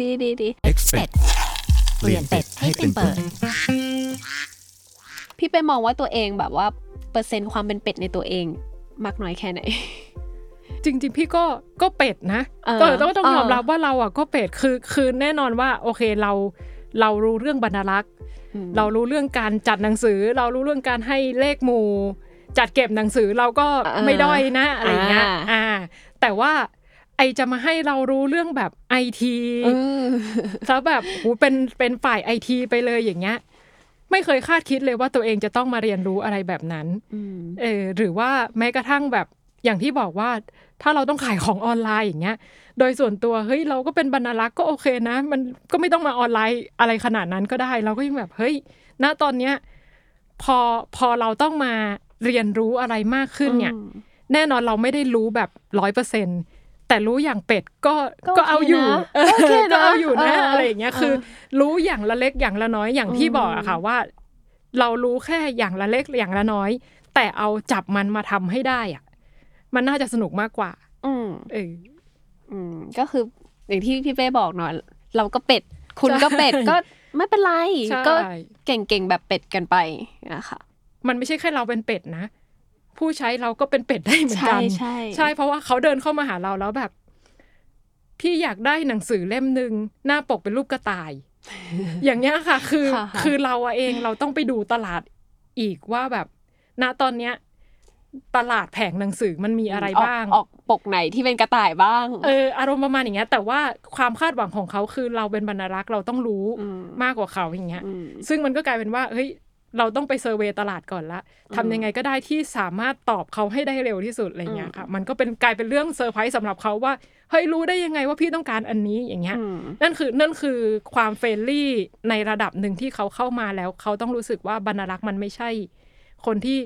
ดีดีดี Expect เปลี่ยนเป็ดให้เป็นเปิด พี่เป้มองว่าตัวเองแบบว่า เปอร์เซ็นต์ความเป็นเป็ดในตัวเองมากน้อยแค่ไหน จริงๆ พี่ก็ก็เป็ดนะเออต้องต้องต้องเออยอมรับว่าเราอะก็เป็ดคือคือแน่นอนว่า โอเคเราเรารู้เรื่องบรรลักษ์อืมเรารู้เรื่องการจัดหนังสือ เรารู้เรื่องการให้เลขหมู่ จัดเก็บหนังสือเราก็เออไม่ด้อยนะอะไรเงี้ยอ่าอ่า แต่ว่าไอจะมาให้เรารู้เรื่องแบบไอทีเออซะแบบโหเป็นเป็นฝ่ายไอทีไปเลยอย่างเงี้ย ไม่เคยคาดคิดเลยว่าตัวเองจะต้องมาเรียนรู้อะไรแบบนั้นอืมเออหรือว่าแม้กระทั่งแบบอย่างที่บอกว่าถ้าเราต้องขายของออนไลน์อย่างเงี้ย โดยส่วนตัวเฮ้ยเราก็เป็นบรรลักษ์ก็โอเคนะ มันก็ไม่ต้องมาออนไลน์อะไรขนาดนั้นก็ได้ เราก็ยังแบบเฮ้ยณตอนเนี้ยพอพอเราต้องมา เรียนรู้อะไรมากขึ้นเนี่ย แน่นอนเราไม่ได้รู้แบบร้อยเปอร์เซ็นแต่รู้อย่างเป็ดก็ก็ก็เอาอยู่โอเคนะโอเคนะก็เอาอยู่นะเออออะไรอย่างเงี้ยคือ รู้อย่างละเล็กอย่างละน้อยอย่างที่อืมบอกอะค่ะว่า เรารู้แค่อย่างละเล็กอย่างละน้อย แต่เอาจับมันมาทำให้ได้อะมันน่าจะสนุกมากกว่า อืมเอออืม ก็คืออย่างที่พี่เป้บอกเนาะเราก็เป็ด คุณก็เป็ดใช่ก็ไม่เป็นไรใช่ก็เก่งๆแบบเป็ดกันไปนะคะ มันไม่ใช่แค่เราเป็นเป็ดนะ ผู้ใช้เราก็เป็นเป็ดได้เหมือนกันใช่ใช่ใช่เพราะว่าเขาเดินเข้ามาหาเราแล้วแบบ พี่อยากได้หนังสือเล่มหนึ่งหน้าปกเป็นรูปกระต่าย อย่างเงี้ยค่ะ คือค่ะคือเราอะเองเราต้องไปดูตลาดอีกว่าแบบ ณตอนเนี้ยตลาดแผงหนังสือมันมีอะไรกบ้าง ออกปกไหนที่เป็นกระต่ายบ้าง เอออารมณ์ประมาณอย่างเงี้ย แต่ว่าความคาดหวังของเขาคือเราเป็นบรรณารักษ์เราต้องรู้มมากกว่าเขาอย่างเงี้ยอืมซึ่งมันก็กลายเป็นว่า เฮ้ย เราต้องไปเซอร์เวยตลาดก่อนละทำยังไงก็ได้ที่สามารถตอบเขาให้ได้เร็วที่สุดอะไรเงี้ยค่ะ มันก็เป็นกลายเป็นเรื่องเซอร์ไพรส์สำหรับเขาว่าเฮ้ยรู้ได้ยังไงว่าพี่ต้องการอันนี้อย่างเงี้ยอืมนั่นคือนั่นคือความเฟรนลี่ในระดับหนึ่งที่เขาเข้ามาแล้วเขาต้องรู้สึกว่าบรรณารักษ์มันไม่ใช่ คนที่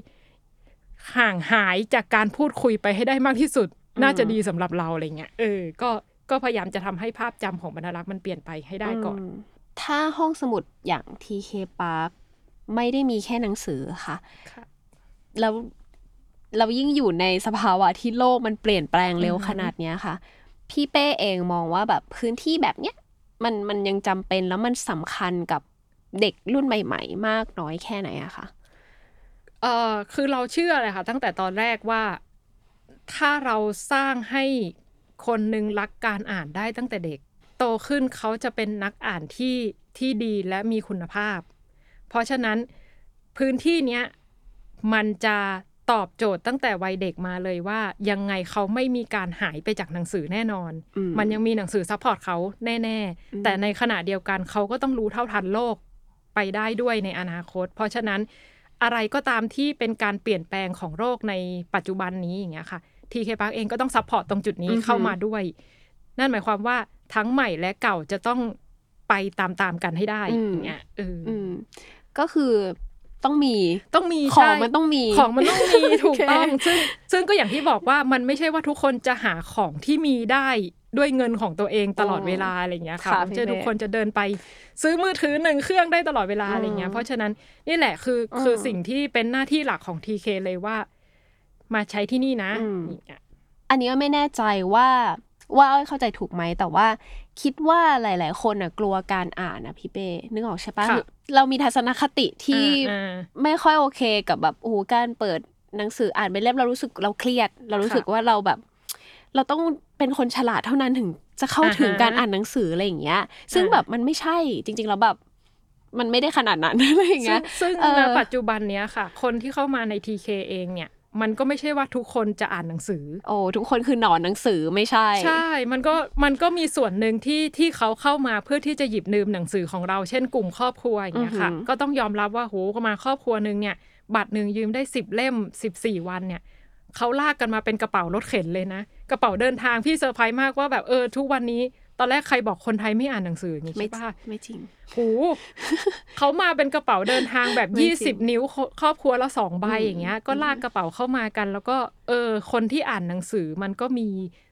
ห่างหายจากการพูดคุยไปให้ได้มากที่สุด น่าจะดีสำหรับเราอะไรเงี้ยเออก็ก็พยายามจะทำให้ภาพจำของบรรณารักษ์มันเปลี่ยนไปให้ได้ก่อนมถ้าห้องสมุดอย่าง TK Park ไม่ได้มีแค่หนังสือค่ะค่ะแล้วเรายิ่งอยู่ในสภาวะที่โลกมันเปลี่ยนแปลงเร็วอือฮึขนาดเนี้ยค่ะ พี่เป้เองมองว่าแบบพื้นที่แบบเนี้ยมันมันยังจำเป็นแล้วมันสำคัญกับเด็กรุ่นใหม่ ๆ มากน้อยแค่ไหนอะคะเออคือเราเชื่อเลยค่ะ ตั้งแต่ตอนแรกว่าถ้าเราสร้างให้คนหนึ่งรักการอ่านได้ตั้งแต่เด็ก โตขึ้นเขาจะเป็นนักอ่านที่ที่ดีและมีคุณภาพ เพราะฉะนั้นพื้นที่เนี้ยมันจะตอบโจทย์ตั้งแต่วัยเด็กมาเลยว่ายังไงเขาไม่มีการหายไปจากหนังสือแน่นอนอืมมันยังมีหนังสือ support เขาแน่อืมๆแต่ในขณะเดียวกันเขาก็ต้องรู้เท่าทันโลกไปได้ด้วยในอนาคต เพราะฉะนั้นอะไรก็ตามที่เป็นการเปลี่ยนแปลงของโลกในปัจจุบันนี้อย่างเงี้ยค่ะ TK Park เองก็ต้อง support ตรงจุดนี้อือฮึเข้ามาด้วย นั่นหมายความว่าทั้งใหม่และเก่าจะต้องไปตามๆกันให้ได้อย่างเงี้ยเออออืม ก็คือต้องมีต้องมีของใช่มันต้องมีของมันต้องมีถูกต้องโอเคซึ่งซึ่งก็อย่างที่บอกว่ามันไม่ใช่ว่าทุกคนจะหาของที่มีได้ด้วยเงินของตัวเองตลอดเวลาอะไรอย่างเงี้ยค่ะค่ะไม่ใช่พี่เมย์ทุกคนจะเดินไป ซื้อมือถือหนึ่งเครื่องได้ตลอดเวลาอะไรเงี้อืยมเพราะฉะนั้นนี่แหละคืออมคือสิ่งที่เป็นหน้าที่หลักของ TK เลยว่า มาใช้ที่นี่นะอืมอย่างเงี้ยอันนี้ก็ไม่แน่ใจว่า ว่าอ้อยเข้าใจถูกไหมแต่ว่า คิดว่าหลาย ๆ คนน่ะกลัวการอ่านนะพี่เป้นึกออกใช่ปะค่ะเรามีทัศนคติที่อ่าไม่ค่อยโอเคกับแบบโอ้โหการเปิดหนังสืออ่านไปเล่มเรารู้สึกเราเครียด เรารู้สึกว่าเราแบบ เราต้องเป็นคนฉลาดเท่านั้นถึงจะเข้าถึงอ่าฮะการอ่านหนังสืออะไรอย่างเงี้ย ซึ่งอ่าแบบมันไม่ใช่จริง ๆ แล้วแบบมันไม่ได้ขนาดนั้นอะไรอย่างซึ่เงี้งยซึ่งเออณปัจจุบันเนี้ยค่ะ คนที่เข้ามาใน TK เองเนี่ย มันก็ไม่ใช่ว่าทุกคนจะอ่านหนังสือ โอ้ทุกคนคือหนอนหนังสือไม่ใช่ ใช่ มันก็มันก็มีส่วนหนึ่งที่ที่เขาเข้ามาเพื่อที่จะหยิบยืมหนังสือของเราเช่นกลุ่มครอบครัวอย่างเงี้ยค่ะอือหือก็ต้องยอมรับว่าโหมาครอบครัวหนึ่งเนี่ย บัตรหนึ่งยืมได้สิบเล่มสิบสี่วันเนี่ยเขาลากกันมาเป็นกระเป๋ารถเข็นเลยนะ กระเป๋าเดินทางพี่เซอร์ไพรส์มากว่าแบบเออทุกวันนี้ ตอนแรกใครบอกคนไทยไม่อ่านหนังสืออย่างงี้ไม่ใช่ปะไม่จริงโหเขามาเป็นกระเป๋าเดินทางแบบไม่จริยี่งสิบนิ้วครครอบครัวละสองใบอืมอย่างเงี้ย ก็ลากกระเป๋าเข้ามากัน แล้วก็เออคนที่อ่านหนังสือมันก็มี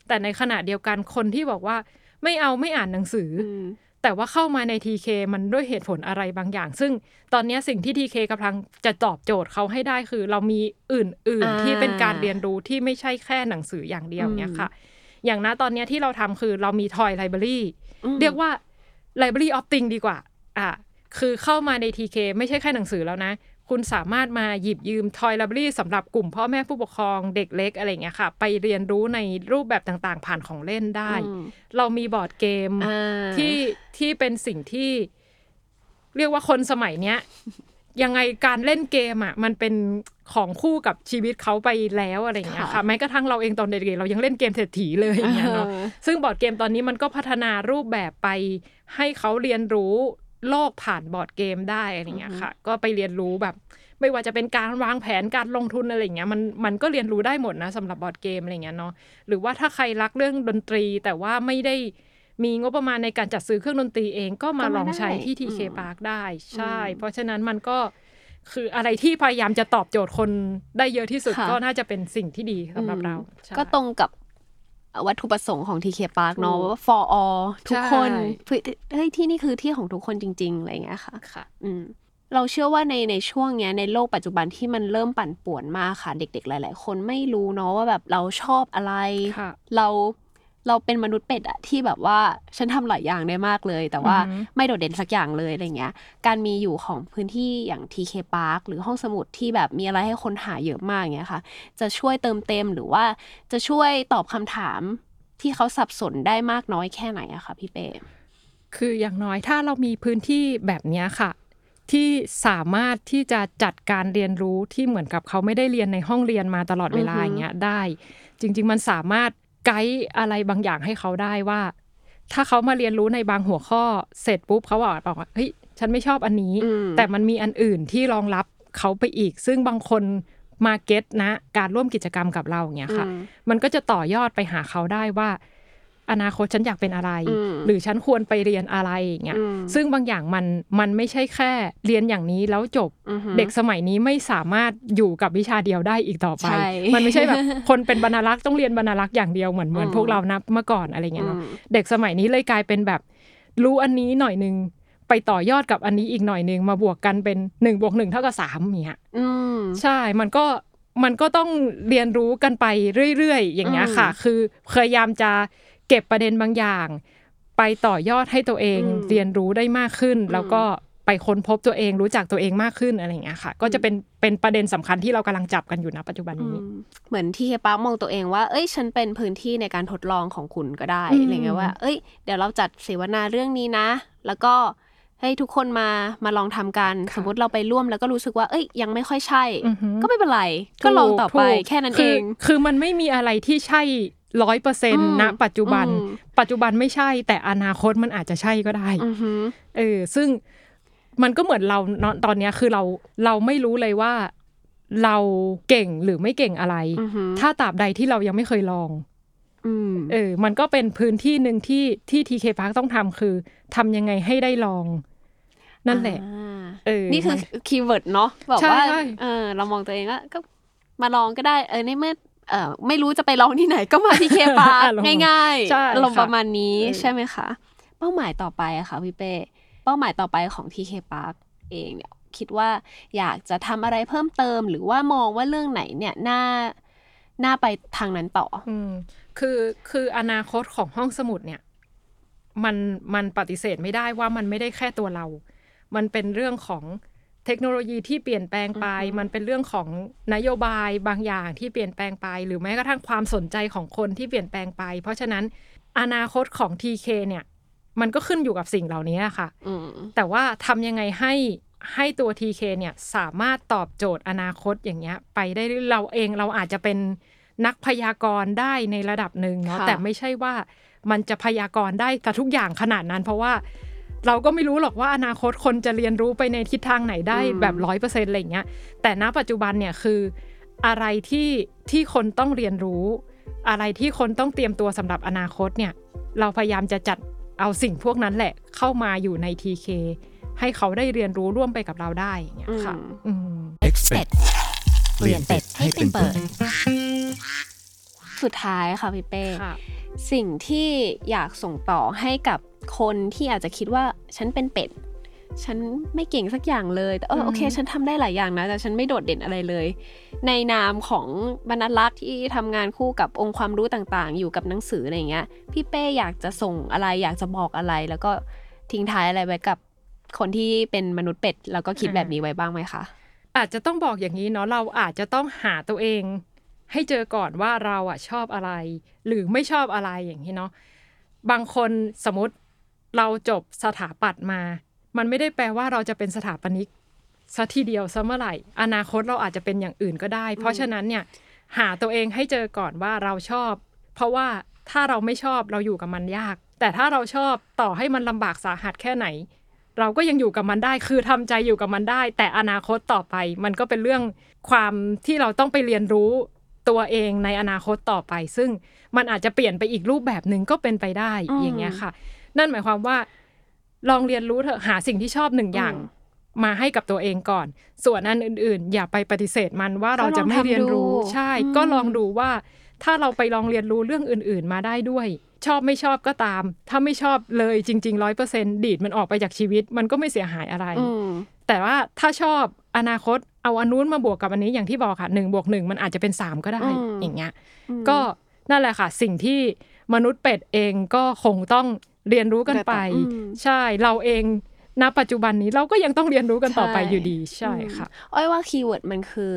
แต่ในขณะเดียวกันคนที่บอกว่าไม่เอาไม่อ่านหนังสือออืมแต่ว่าเข้ามาใน TK มันด้วยเหตุผลอะไรบางอย่าง ซึ่งตอนเนี้ยสิ่งที่ TK กำลังจะตอบโจทย์เขาให้ได้คือ เรามีอื่นอ่าๆที่เป็นการเรียนรู้ที่ไม่ใช่แค่หนังสืออย่างเดียวอืมเนี้ยค่ะ อย่างนะตอนเนี้ยที่เราทำคือเรามี Toy Library อืมเรียกว่า Library of Things ดีกว่า อะคือเข้ามาใน TK ไม่ใช่แค่หนังสือแล้วนะ คุณสามารถมาหยิบยืม Toy Library สำหรับกลุ่มพ่อแม่ผู้ปกครองเด็กเล็กอะไรอย่างเงี้ยค่ะ ไปเรียนรู้ในรูปแบบต่างๆ ผ่านของเล่นได้อืมเรามีบอร์ดเกมอ่าที่ที่เป็นสิ่งที่เรียกว่าคนสมัยเนี้ย ยังไงการเล่นเกมอะมันเป็นของคู่กับชีวิตเขาไปแล้วอะไรอย่างเงี้ยค่ะค่ะแม้กระทั่งเราเองตอนเด็กๆเรายังเล่นเกมเศรษฐีเลยอย่างเงี้ยเนาะเออซึ่งบอร์ดเกมตอนนี้มันก็พัฒนารูปแบบไปให้เขาเรียนรู้โลกผ่านบอร์ดเกมได้อะไรอย่างเงี้ยค่ะ ก็ไปเรียนรู้แบบ ไม่ว่าจะเป็นการวางแผนการลงทุนอะไรอย่างเงี้ยมันมันก็เรียนรู้ได้หมดนะสำหรับบอร์ดเกมอะไรอย่างเงี้ยเนาะหรือว่าถ้าใครรักเรื่องดนตรีแต่ว่าไม่ได้ มีงบประมาณในการจัดซื้อเครื่องดนตรีเองก็มาก็มาลองใช้ที่ได้ TK อืม Park ได้ใช่อืมเพราะฉะนั้นมันก็คืออะไรที่พยายามจะตอบโจทย์คนได้เยอะที่สุดค่ะก็น่าจะเป็นสิ่งที่ดีสำหรับเราใช่ก็ตรงกับวัตถุประสงค์ของ TK Park เนาะถูกว่า for all ทุกคนใช่เพื่อเฮ้ยที่นี่คือที่ของทุกคนจริง ๆ อะไรอย่างเงี้ยค่ะค่ะ อืมเราเชื่อว่าในในช่วงเนี้ยในโลกปัจจุบันที่มันเริ่มปั่นป่วนมากค่ะ เด็ก ๆ หลาย ๆ คนไม่รู้เนาะว่าแบบเราชอบอะไรค่ะเรา เราเป็นมนุษย์เป็ดอะที่แบบว่าฉันทำหลายอย่างได้มากเลย แต่ว่าอือหือไม่โดดเด่นสักอย่างเลยอะไรเงี้ย การมีอยู่ของพื้นที่อย่าง TK Park หรือห้องสมุดที่แบบมีอะไรให้ค้นหาเยอะมากเงี้ยค่ะ จะช่วยเติมเต็มหรือว่าจะช่วยตอบคำถามที่เขาสับสนได้มากน้อยแค่ไหนอะคะพี่เป้คืออย่างน้อยถ้าเรามีพื้นที่แบบเนี้ยค่ะ ที่สามารถที่จะจัดการเรียนรู้ที่เหมือนกับเขาไม่ได้เรียนในห้องเรียนมาตลอดเวลาอือฮึอย่างเงี้ยได้ จริง ๆ มันสามารถ ไกด์อะไรบางอย่างให้เขาได้ว่า ถ้าเขามาเรียนรู้ในบางหัวข้อเสร็จปุ๊บเขาบอกบอกว่าเฮ้ยฉันไม่ชอบอันนี้อืมแต่มันมีอันอื่นที่รองรับเขาไปอีก ซึ่งบางคนมาเก็ตนะ การร่วมกิจกรรมกับเราอย่างเงี้ยค่ะอืมมันก็จะต่อยอดไปหาเขาได้ว่า อนาคตฉันอยากเป็นอะไรอืมหรือฉันควรไปเรียนอะไรอย่างเงี้ยอืมซึ่งบางอย่างมันมันไม่ใช่แค่เรียนอย่างนี้แล้วจบอือหือเด็กสมัยนี้ไม่สามารถอยู่กับวิชาเดียวได้อีกต่อไปใช่มันไม่ใช่แบบคนเป็นบรรณารักษ์ต้องเรียนบรรณารักษ์อย่างเดียวเหมือนเหมือนอืมพวกเรานับเมื่อก่อนอะไรเงี้ยเนาะอืมเด็กสมัยนี้เลยกลายเป็นแบบรู้อันนี้หน่อยนึงไปต่อยอดกับอันนี้อีกหน่อยนึงมาบวกกันเป็นหนึ่งบวกหนึ่งเท่ากับสามอย่างเงี้ยอืมใช่มันก็มันก็ต้องเรียนรู้กันไปเรื่อยๆ อย่างเงี้ยค่ะอืมคือพยายามจะ เก็บประเด็นบางอย่าง ไปต่อยอดให้ตัวเองอืมเรียนรู้ได้มากขึ้นอืมแล้วก็ไปค้นพบตัวเองรู้จักตัวเองมากขึ้นอะไรอย่างเงี้ยค่ะ ก็จะเป็นเป็นประเด็นสำคัญที่เรากำลังจับกันอยู่นะปัจจุบันนี้อืมเหมือนที่เฮียป้ามองตัวเองว่า เอ้ย ฉันเป็นพื้นที่ในการทดลองของคุณก็ได้อืมอะไรเงี้ยว่า เอ้ย เดี๋ยวเราจัดเสวนาเรื่องนี้นะ แล้วก็ให้ทุกคนมามาลองทำกัน สมมติเราไปร่วมแล้วก็รู้สึกว่า เอ้ย ยังไม่ค่อยใช่อือหือก็ไม่เป็นไร ก็ลองต่อไปถูกแค่นั้นคืเอง คือมันไม่มีอะไรที่ใช่ ร้อยเปอร์เซ็นอืต์มณปัจจุบันอืมปัจจุบันไม่ใช่ แต่อนาคตมันอาจจะใช่ก็ได้อือหือเออ ซึ่งมันก็เหมือนเราเนอะตอนเนี้ยคือเราเราไม่รู้เลยว่า เราเก่งหรือไม่เก่งอะไรอือหือถ้าตราบใดที่เรายังไม่เคยลองอืมเออ มันก็เป็นพื้นที่หนึ่งที่ที่ TK Park ต้องทำคือทำยังไงให้ได้ลอง นั่นแหละอ่าเออนี่คือมัน keyword เนาะแบบใช่ว่าใช่เออ เรามองตัวเองว่าก็มาลองก็ได้ เออในเมื่อ เออไม่รู้จะไปลองที่ไหนก็มา TK Park อารมณ์ง่ายใช่ๆอารมณ์ค่ะประมาณนี้เออใช่ไหมคะ เป้าหมายต่อไปอะค่ะพี่เป้เป้าหมายต่อไปของ TK Park เองเนี่ยคิดว่าอยากจะทำอะไรเพิ่มเติม หรือว่ามองว่าเรื่องไหนเนี่ยน่าน่าไปทางนั้นต่อ อืมคือคืออนาคตของห้องสมุดเนี่ย มันมันปฏิเสธไม่ได้ว่ามันไม่ได้แค่ตัวเรา มันเป็นเรื่องของ เทคโนโลยีที่เปลี่ยนแปลงไป มันเป็นเรื่องของนโยบายบางอย่างที่เปลี่ยนแปลงไป หรือแม้กระทั่งความสนใจของคนที่เปลี่ยนแปลงไป เพราะฉะนั้นอนาคตของ TK เนี่ย มันก็ขึ้นอยู่กับสิ่งเหล่านี้ค่ะอืมแต่ว่าทำยังไงให้ให้ตัว TK เนี่ยสามารถตอบโจทย์อนาคตอย่างเงี้ย ไปได้เรื่อยเราเองเราอาจจะเป็นนักพยากรณ์ได้ในระดับหนึ่งเนาะค่ะแต่ไม่ใช่ว่ามันจะพยากรณ์ได้แต่ทุกอย่างขนาดนั้น เพราะว่า เราก็ไม่รู้หรอกว่าอนาคตคนจะเรียนรู้ไปในทิศทางไหนได้แบบร้อยเปอร์เซ็นต์อะไรอย่างเงี้ยแต่ณปัจจุบันเนี่ยคืออะไรที่ที่คนต้องเรียนรู้ อะไรที่คนต้องเตรียมตัวสำหรับอนาคตเนี่ย เราพยายามจะจัดเอาสิ่งพวกนั้นแหละเข้ามาอยู่ใน TK ให้เขาได้เรียนรู้ร่วมไปกับเราได้อย่างเงี้ยค่ะอืมอืม Expect เปลี่ยนเป็ดให้เป็นเปิด สุดท้ายค่ะพี่เป้ค่ะสิ่งที่อยากส่งต่อให้กับ คนที่อาจจะคิดว่าฉันเป็นเป็ด ฉันไม่เก่งสักอย่างเลย แต่เอออืมโอเค ฉันทำได้หลายอย่างนะ แต่ฉันไม่โดดเด่นอะไรเลย ในนามของบรรณลักษ์ที่ทำงานคู่กับองค์ความรู้ต่างๆ อยู่กับหนังสืออะไรอย่างเงี้ย พี่เป้อยากจะส่งอะไรอยากจะบอกอะไร แล้วก็ทิ้งท้ายอะไรไว้กับคนที่เป็นมนุษย์เป็ด แล้วก็คิดแบบนี้ไว้บ้างไหมคะอาจจะต้องบอกอย่างนี้เนาะเราอาจจะต้องหาตัวเอง ให้เจอก่อนว่าเราอะชอบอะไร หรือไม่ชอบอะไรอย่างนี้เนาะบางคนสมมติ เราจบสถาปัตย์มา มันไม่ได้แปลว่าเราจะเป็นสถาปนิกซะทีเดียวซะเมื่อไหร่ อนาคตเราอาจจะเป็นอย่างอื่นก็ได้ เพราะฉะนั้นเนี่ยหาตัวเองให้เจอก่อนว่าเราชอบ เพราะว่าถ้าเราไม่ชอบเราอยู่กับมันยาก แต่ถ้าเราชอบต่อให้มันลำบากสาหัสแค่ไหน เราก็ยังอยู่กับมันได้ คือทำใจอยู่กับมันได้ แต่อนาคตต่อไป มันก็เป็นเรื่องความที่เราต้องไปเรียนรู้ตัวเองในอนาคตต่อไป ซึ่งมันอาจจะเปลี่ยนไปอีกรูปแบบหนึ่งก็เป็นไปได้อืมอย่างเงี้ยค่ะ นั่นหมายความว่า ลองเรียนรู้เถอะหาสิ่งที่ชอบหนึ่งอย่างอืมมาให้กับตัวเองก่อน ส่วนอันอื่น ๆ อย่าไปปฏิเสธมันว่าเราจะไม่เรียนรู้ก็ลองทำดูใช่อืมก็ลองดูว่า ถ้าเราไปลองเรียนรู้เรื่องอื่น ๆ มาได้ด้วย ชอบไม่ชอบก็ตาม ถ้าไม่ชอบเลยจริงๆร้อยเปอร์เซ็นดีดมันออกไปจากชีวิต มันก็ไม่เสียหายอะไรอืมแต่ว่าถ้าชอบอนาคตเอาอันนู้นมาบวกกับอันนี้อย่างที่บอกค่ะหนึ่งบวกหนึ่งมันอาจจะเป็นสามก็ได้อืมอย่างเงี้ยอืมก็นั่นแหละค่ะ สิ่งที่มนุษย์เป็ดเองก็คงต้อง เรียนรู้กันไปอืมใช่เราเองณปัจจุบันนี้เราก็ยังต้องเรียนรู้กันต่อไปใช่อยู่ดีใช่ค่ะอ้อยว่า keyword มันคือ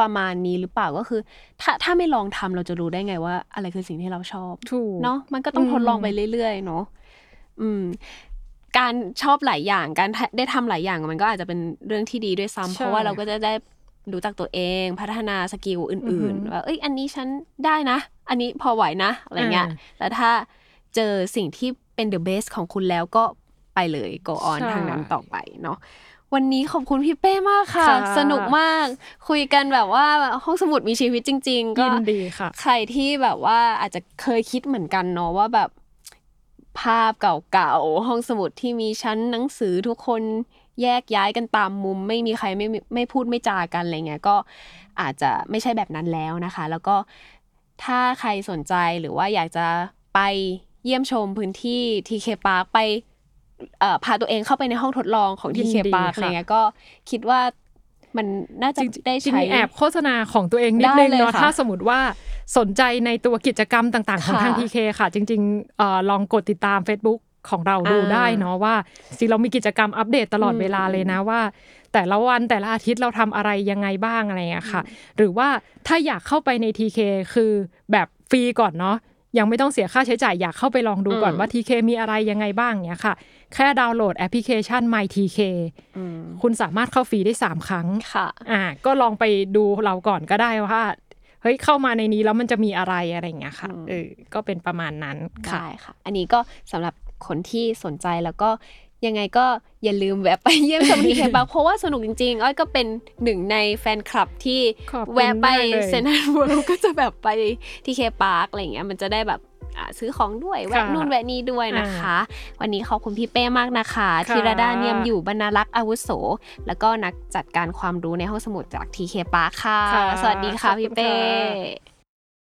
ประมาณนี้หรือเปล่าก็คือ ถ้าถ้าไม่ลองทำเราจะรู้ได้ไงว่า อะไรคือสิ่งที่เราชอบถูกเนาะมันก็ต้องอืมทดลองไปเรื่อยๆเนาะอืม การชอบหลายอย่างการได้ทำหลายอย่างมันก็อาจจะเป็นเรื่องที่ดีด้วยซ้ำเพราะว่าเราก็จะได้รู้จักตัวเองพัฒนา skill อื่นๆว่าเอ้ย อันนี้ฉันได้นะ อันนี้พอไหวนะอะไรเงี้ยแล้วถ้า เจอสิ่งที่เป็น the best ของคุณแล้วก็ไปเลย go on ใช่ทางนั้นต่อไปเนาะวันนี้ขอบคุณพี่เป้มากค่ะค่ะ สนุกมาก คุยกันแบบว่าห้องสมุดมีชีวิตจริง ๆ ก็ยินดีค่ะ ใครที่แบบว่าอาจจะเคยคิดเหมือนกันเนาะว่าแบบภาพเก่าๆห้องสมุดที่มีชั้นหนังสือทุกคนแยกย้ายกันตามมุม ไม่มีใครไม่ไม่พูดไม่จากันอะไรเงี้ยก็อาจจะไม่ใช่แบบนั้นแล้วนะคะ แล้วก็ถ้าใครสนใจหรือว่าอยากจะไป เยี่ยมชมพื้นที่ TK Park ไปเอ่อพาตัวเองเข้าไปในห้องทดลองของยิน TK ดี Park ค่ะอะไรเงี้ยก็คิดว่ามันน่าจะจริงๆได้จริงใช้ๆแอบโฆษณาของตัวเองนิดได้นึงเลยเนาะค่ะถ้าสมมติว่าสนใจในตัวกิจกรรมต่าง ๆ ของค่ะทาง TK ค่ะ จริงๆเอ่อลองกดติดตาม Facebook ของเราดูอ่าได้เนาะว่าจริงๆเรามีกิจกรรมอัปเดตตลอดอืมเวลาเลยนะว่า แต่ละวันแต่ละอาทิตย์เราทำอะไรยังไงบ้างอะไรอย่างเงี้ยค่ะ หรือว่าถ้าอยากเข้าไปใน TK คือแบบฟรีก่อนเนาะ ยังไม่ต้องเสียค่าใช้จ่ายอยากเข้าไปลองดูก่อนอืมว่า TK มีอะไรยังไงบ้างเนี้ยค่ะ แค่ดาวน์โหลดแอปพลิเคชัน My TK อืมคุณสามารถเข้าฟรีได้ 3 ครั้งค่ะอ่าก็ลองไปดูเราก่อนก็ได้ว่าเฮ้ยเข้ามาในนี้แล้วมันจะมีอะไรอะไรอย่างเงี้ยค่ะอืมเออก็เป็นประมาณนั้นค่ะได้ค่ะ อันนี้ก็สำหรับคนที่สนใจแล้วก็ ยังไงก็อย่าลืมแวะไปเยี่ยมชม TK Park เพราะว่าสนุกจริงๆ อ้อยก็เป็นหนึ่งในแฟนคลับที่ขอบคุณแวะไปมากเลยเซ็นทรัลเวิลด์ก็จะแบบไป TK Park อะไรอย่างเงี้ยมันจะได้แบบอ่าซื้อของด้วยแวะนู่นแวะนี่ด้วยนะคะ วันนี้ขอบคุณพี่เป้มากนะคะค่ะธีรดาเนียมอยู่บรรณารักษ์อาวุโส แล้วก็นักจัดการความรู้ในห้องสมุดจาก TK Park ค่ะค่ะ สวัสดีค่ะขอบคุณพี่เป้ค่ะ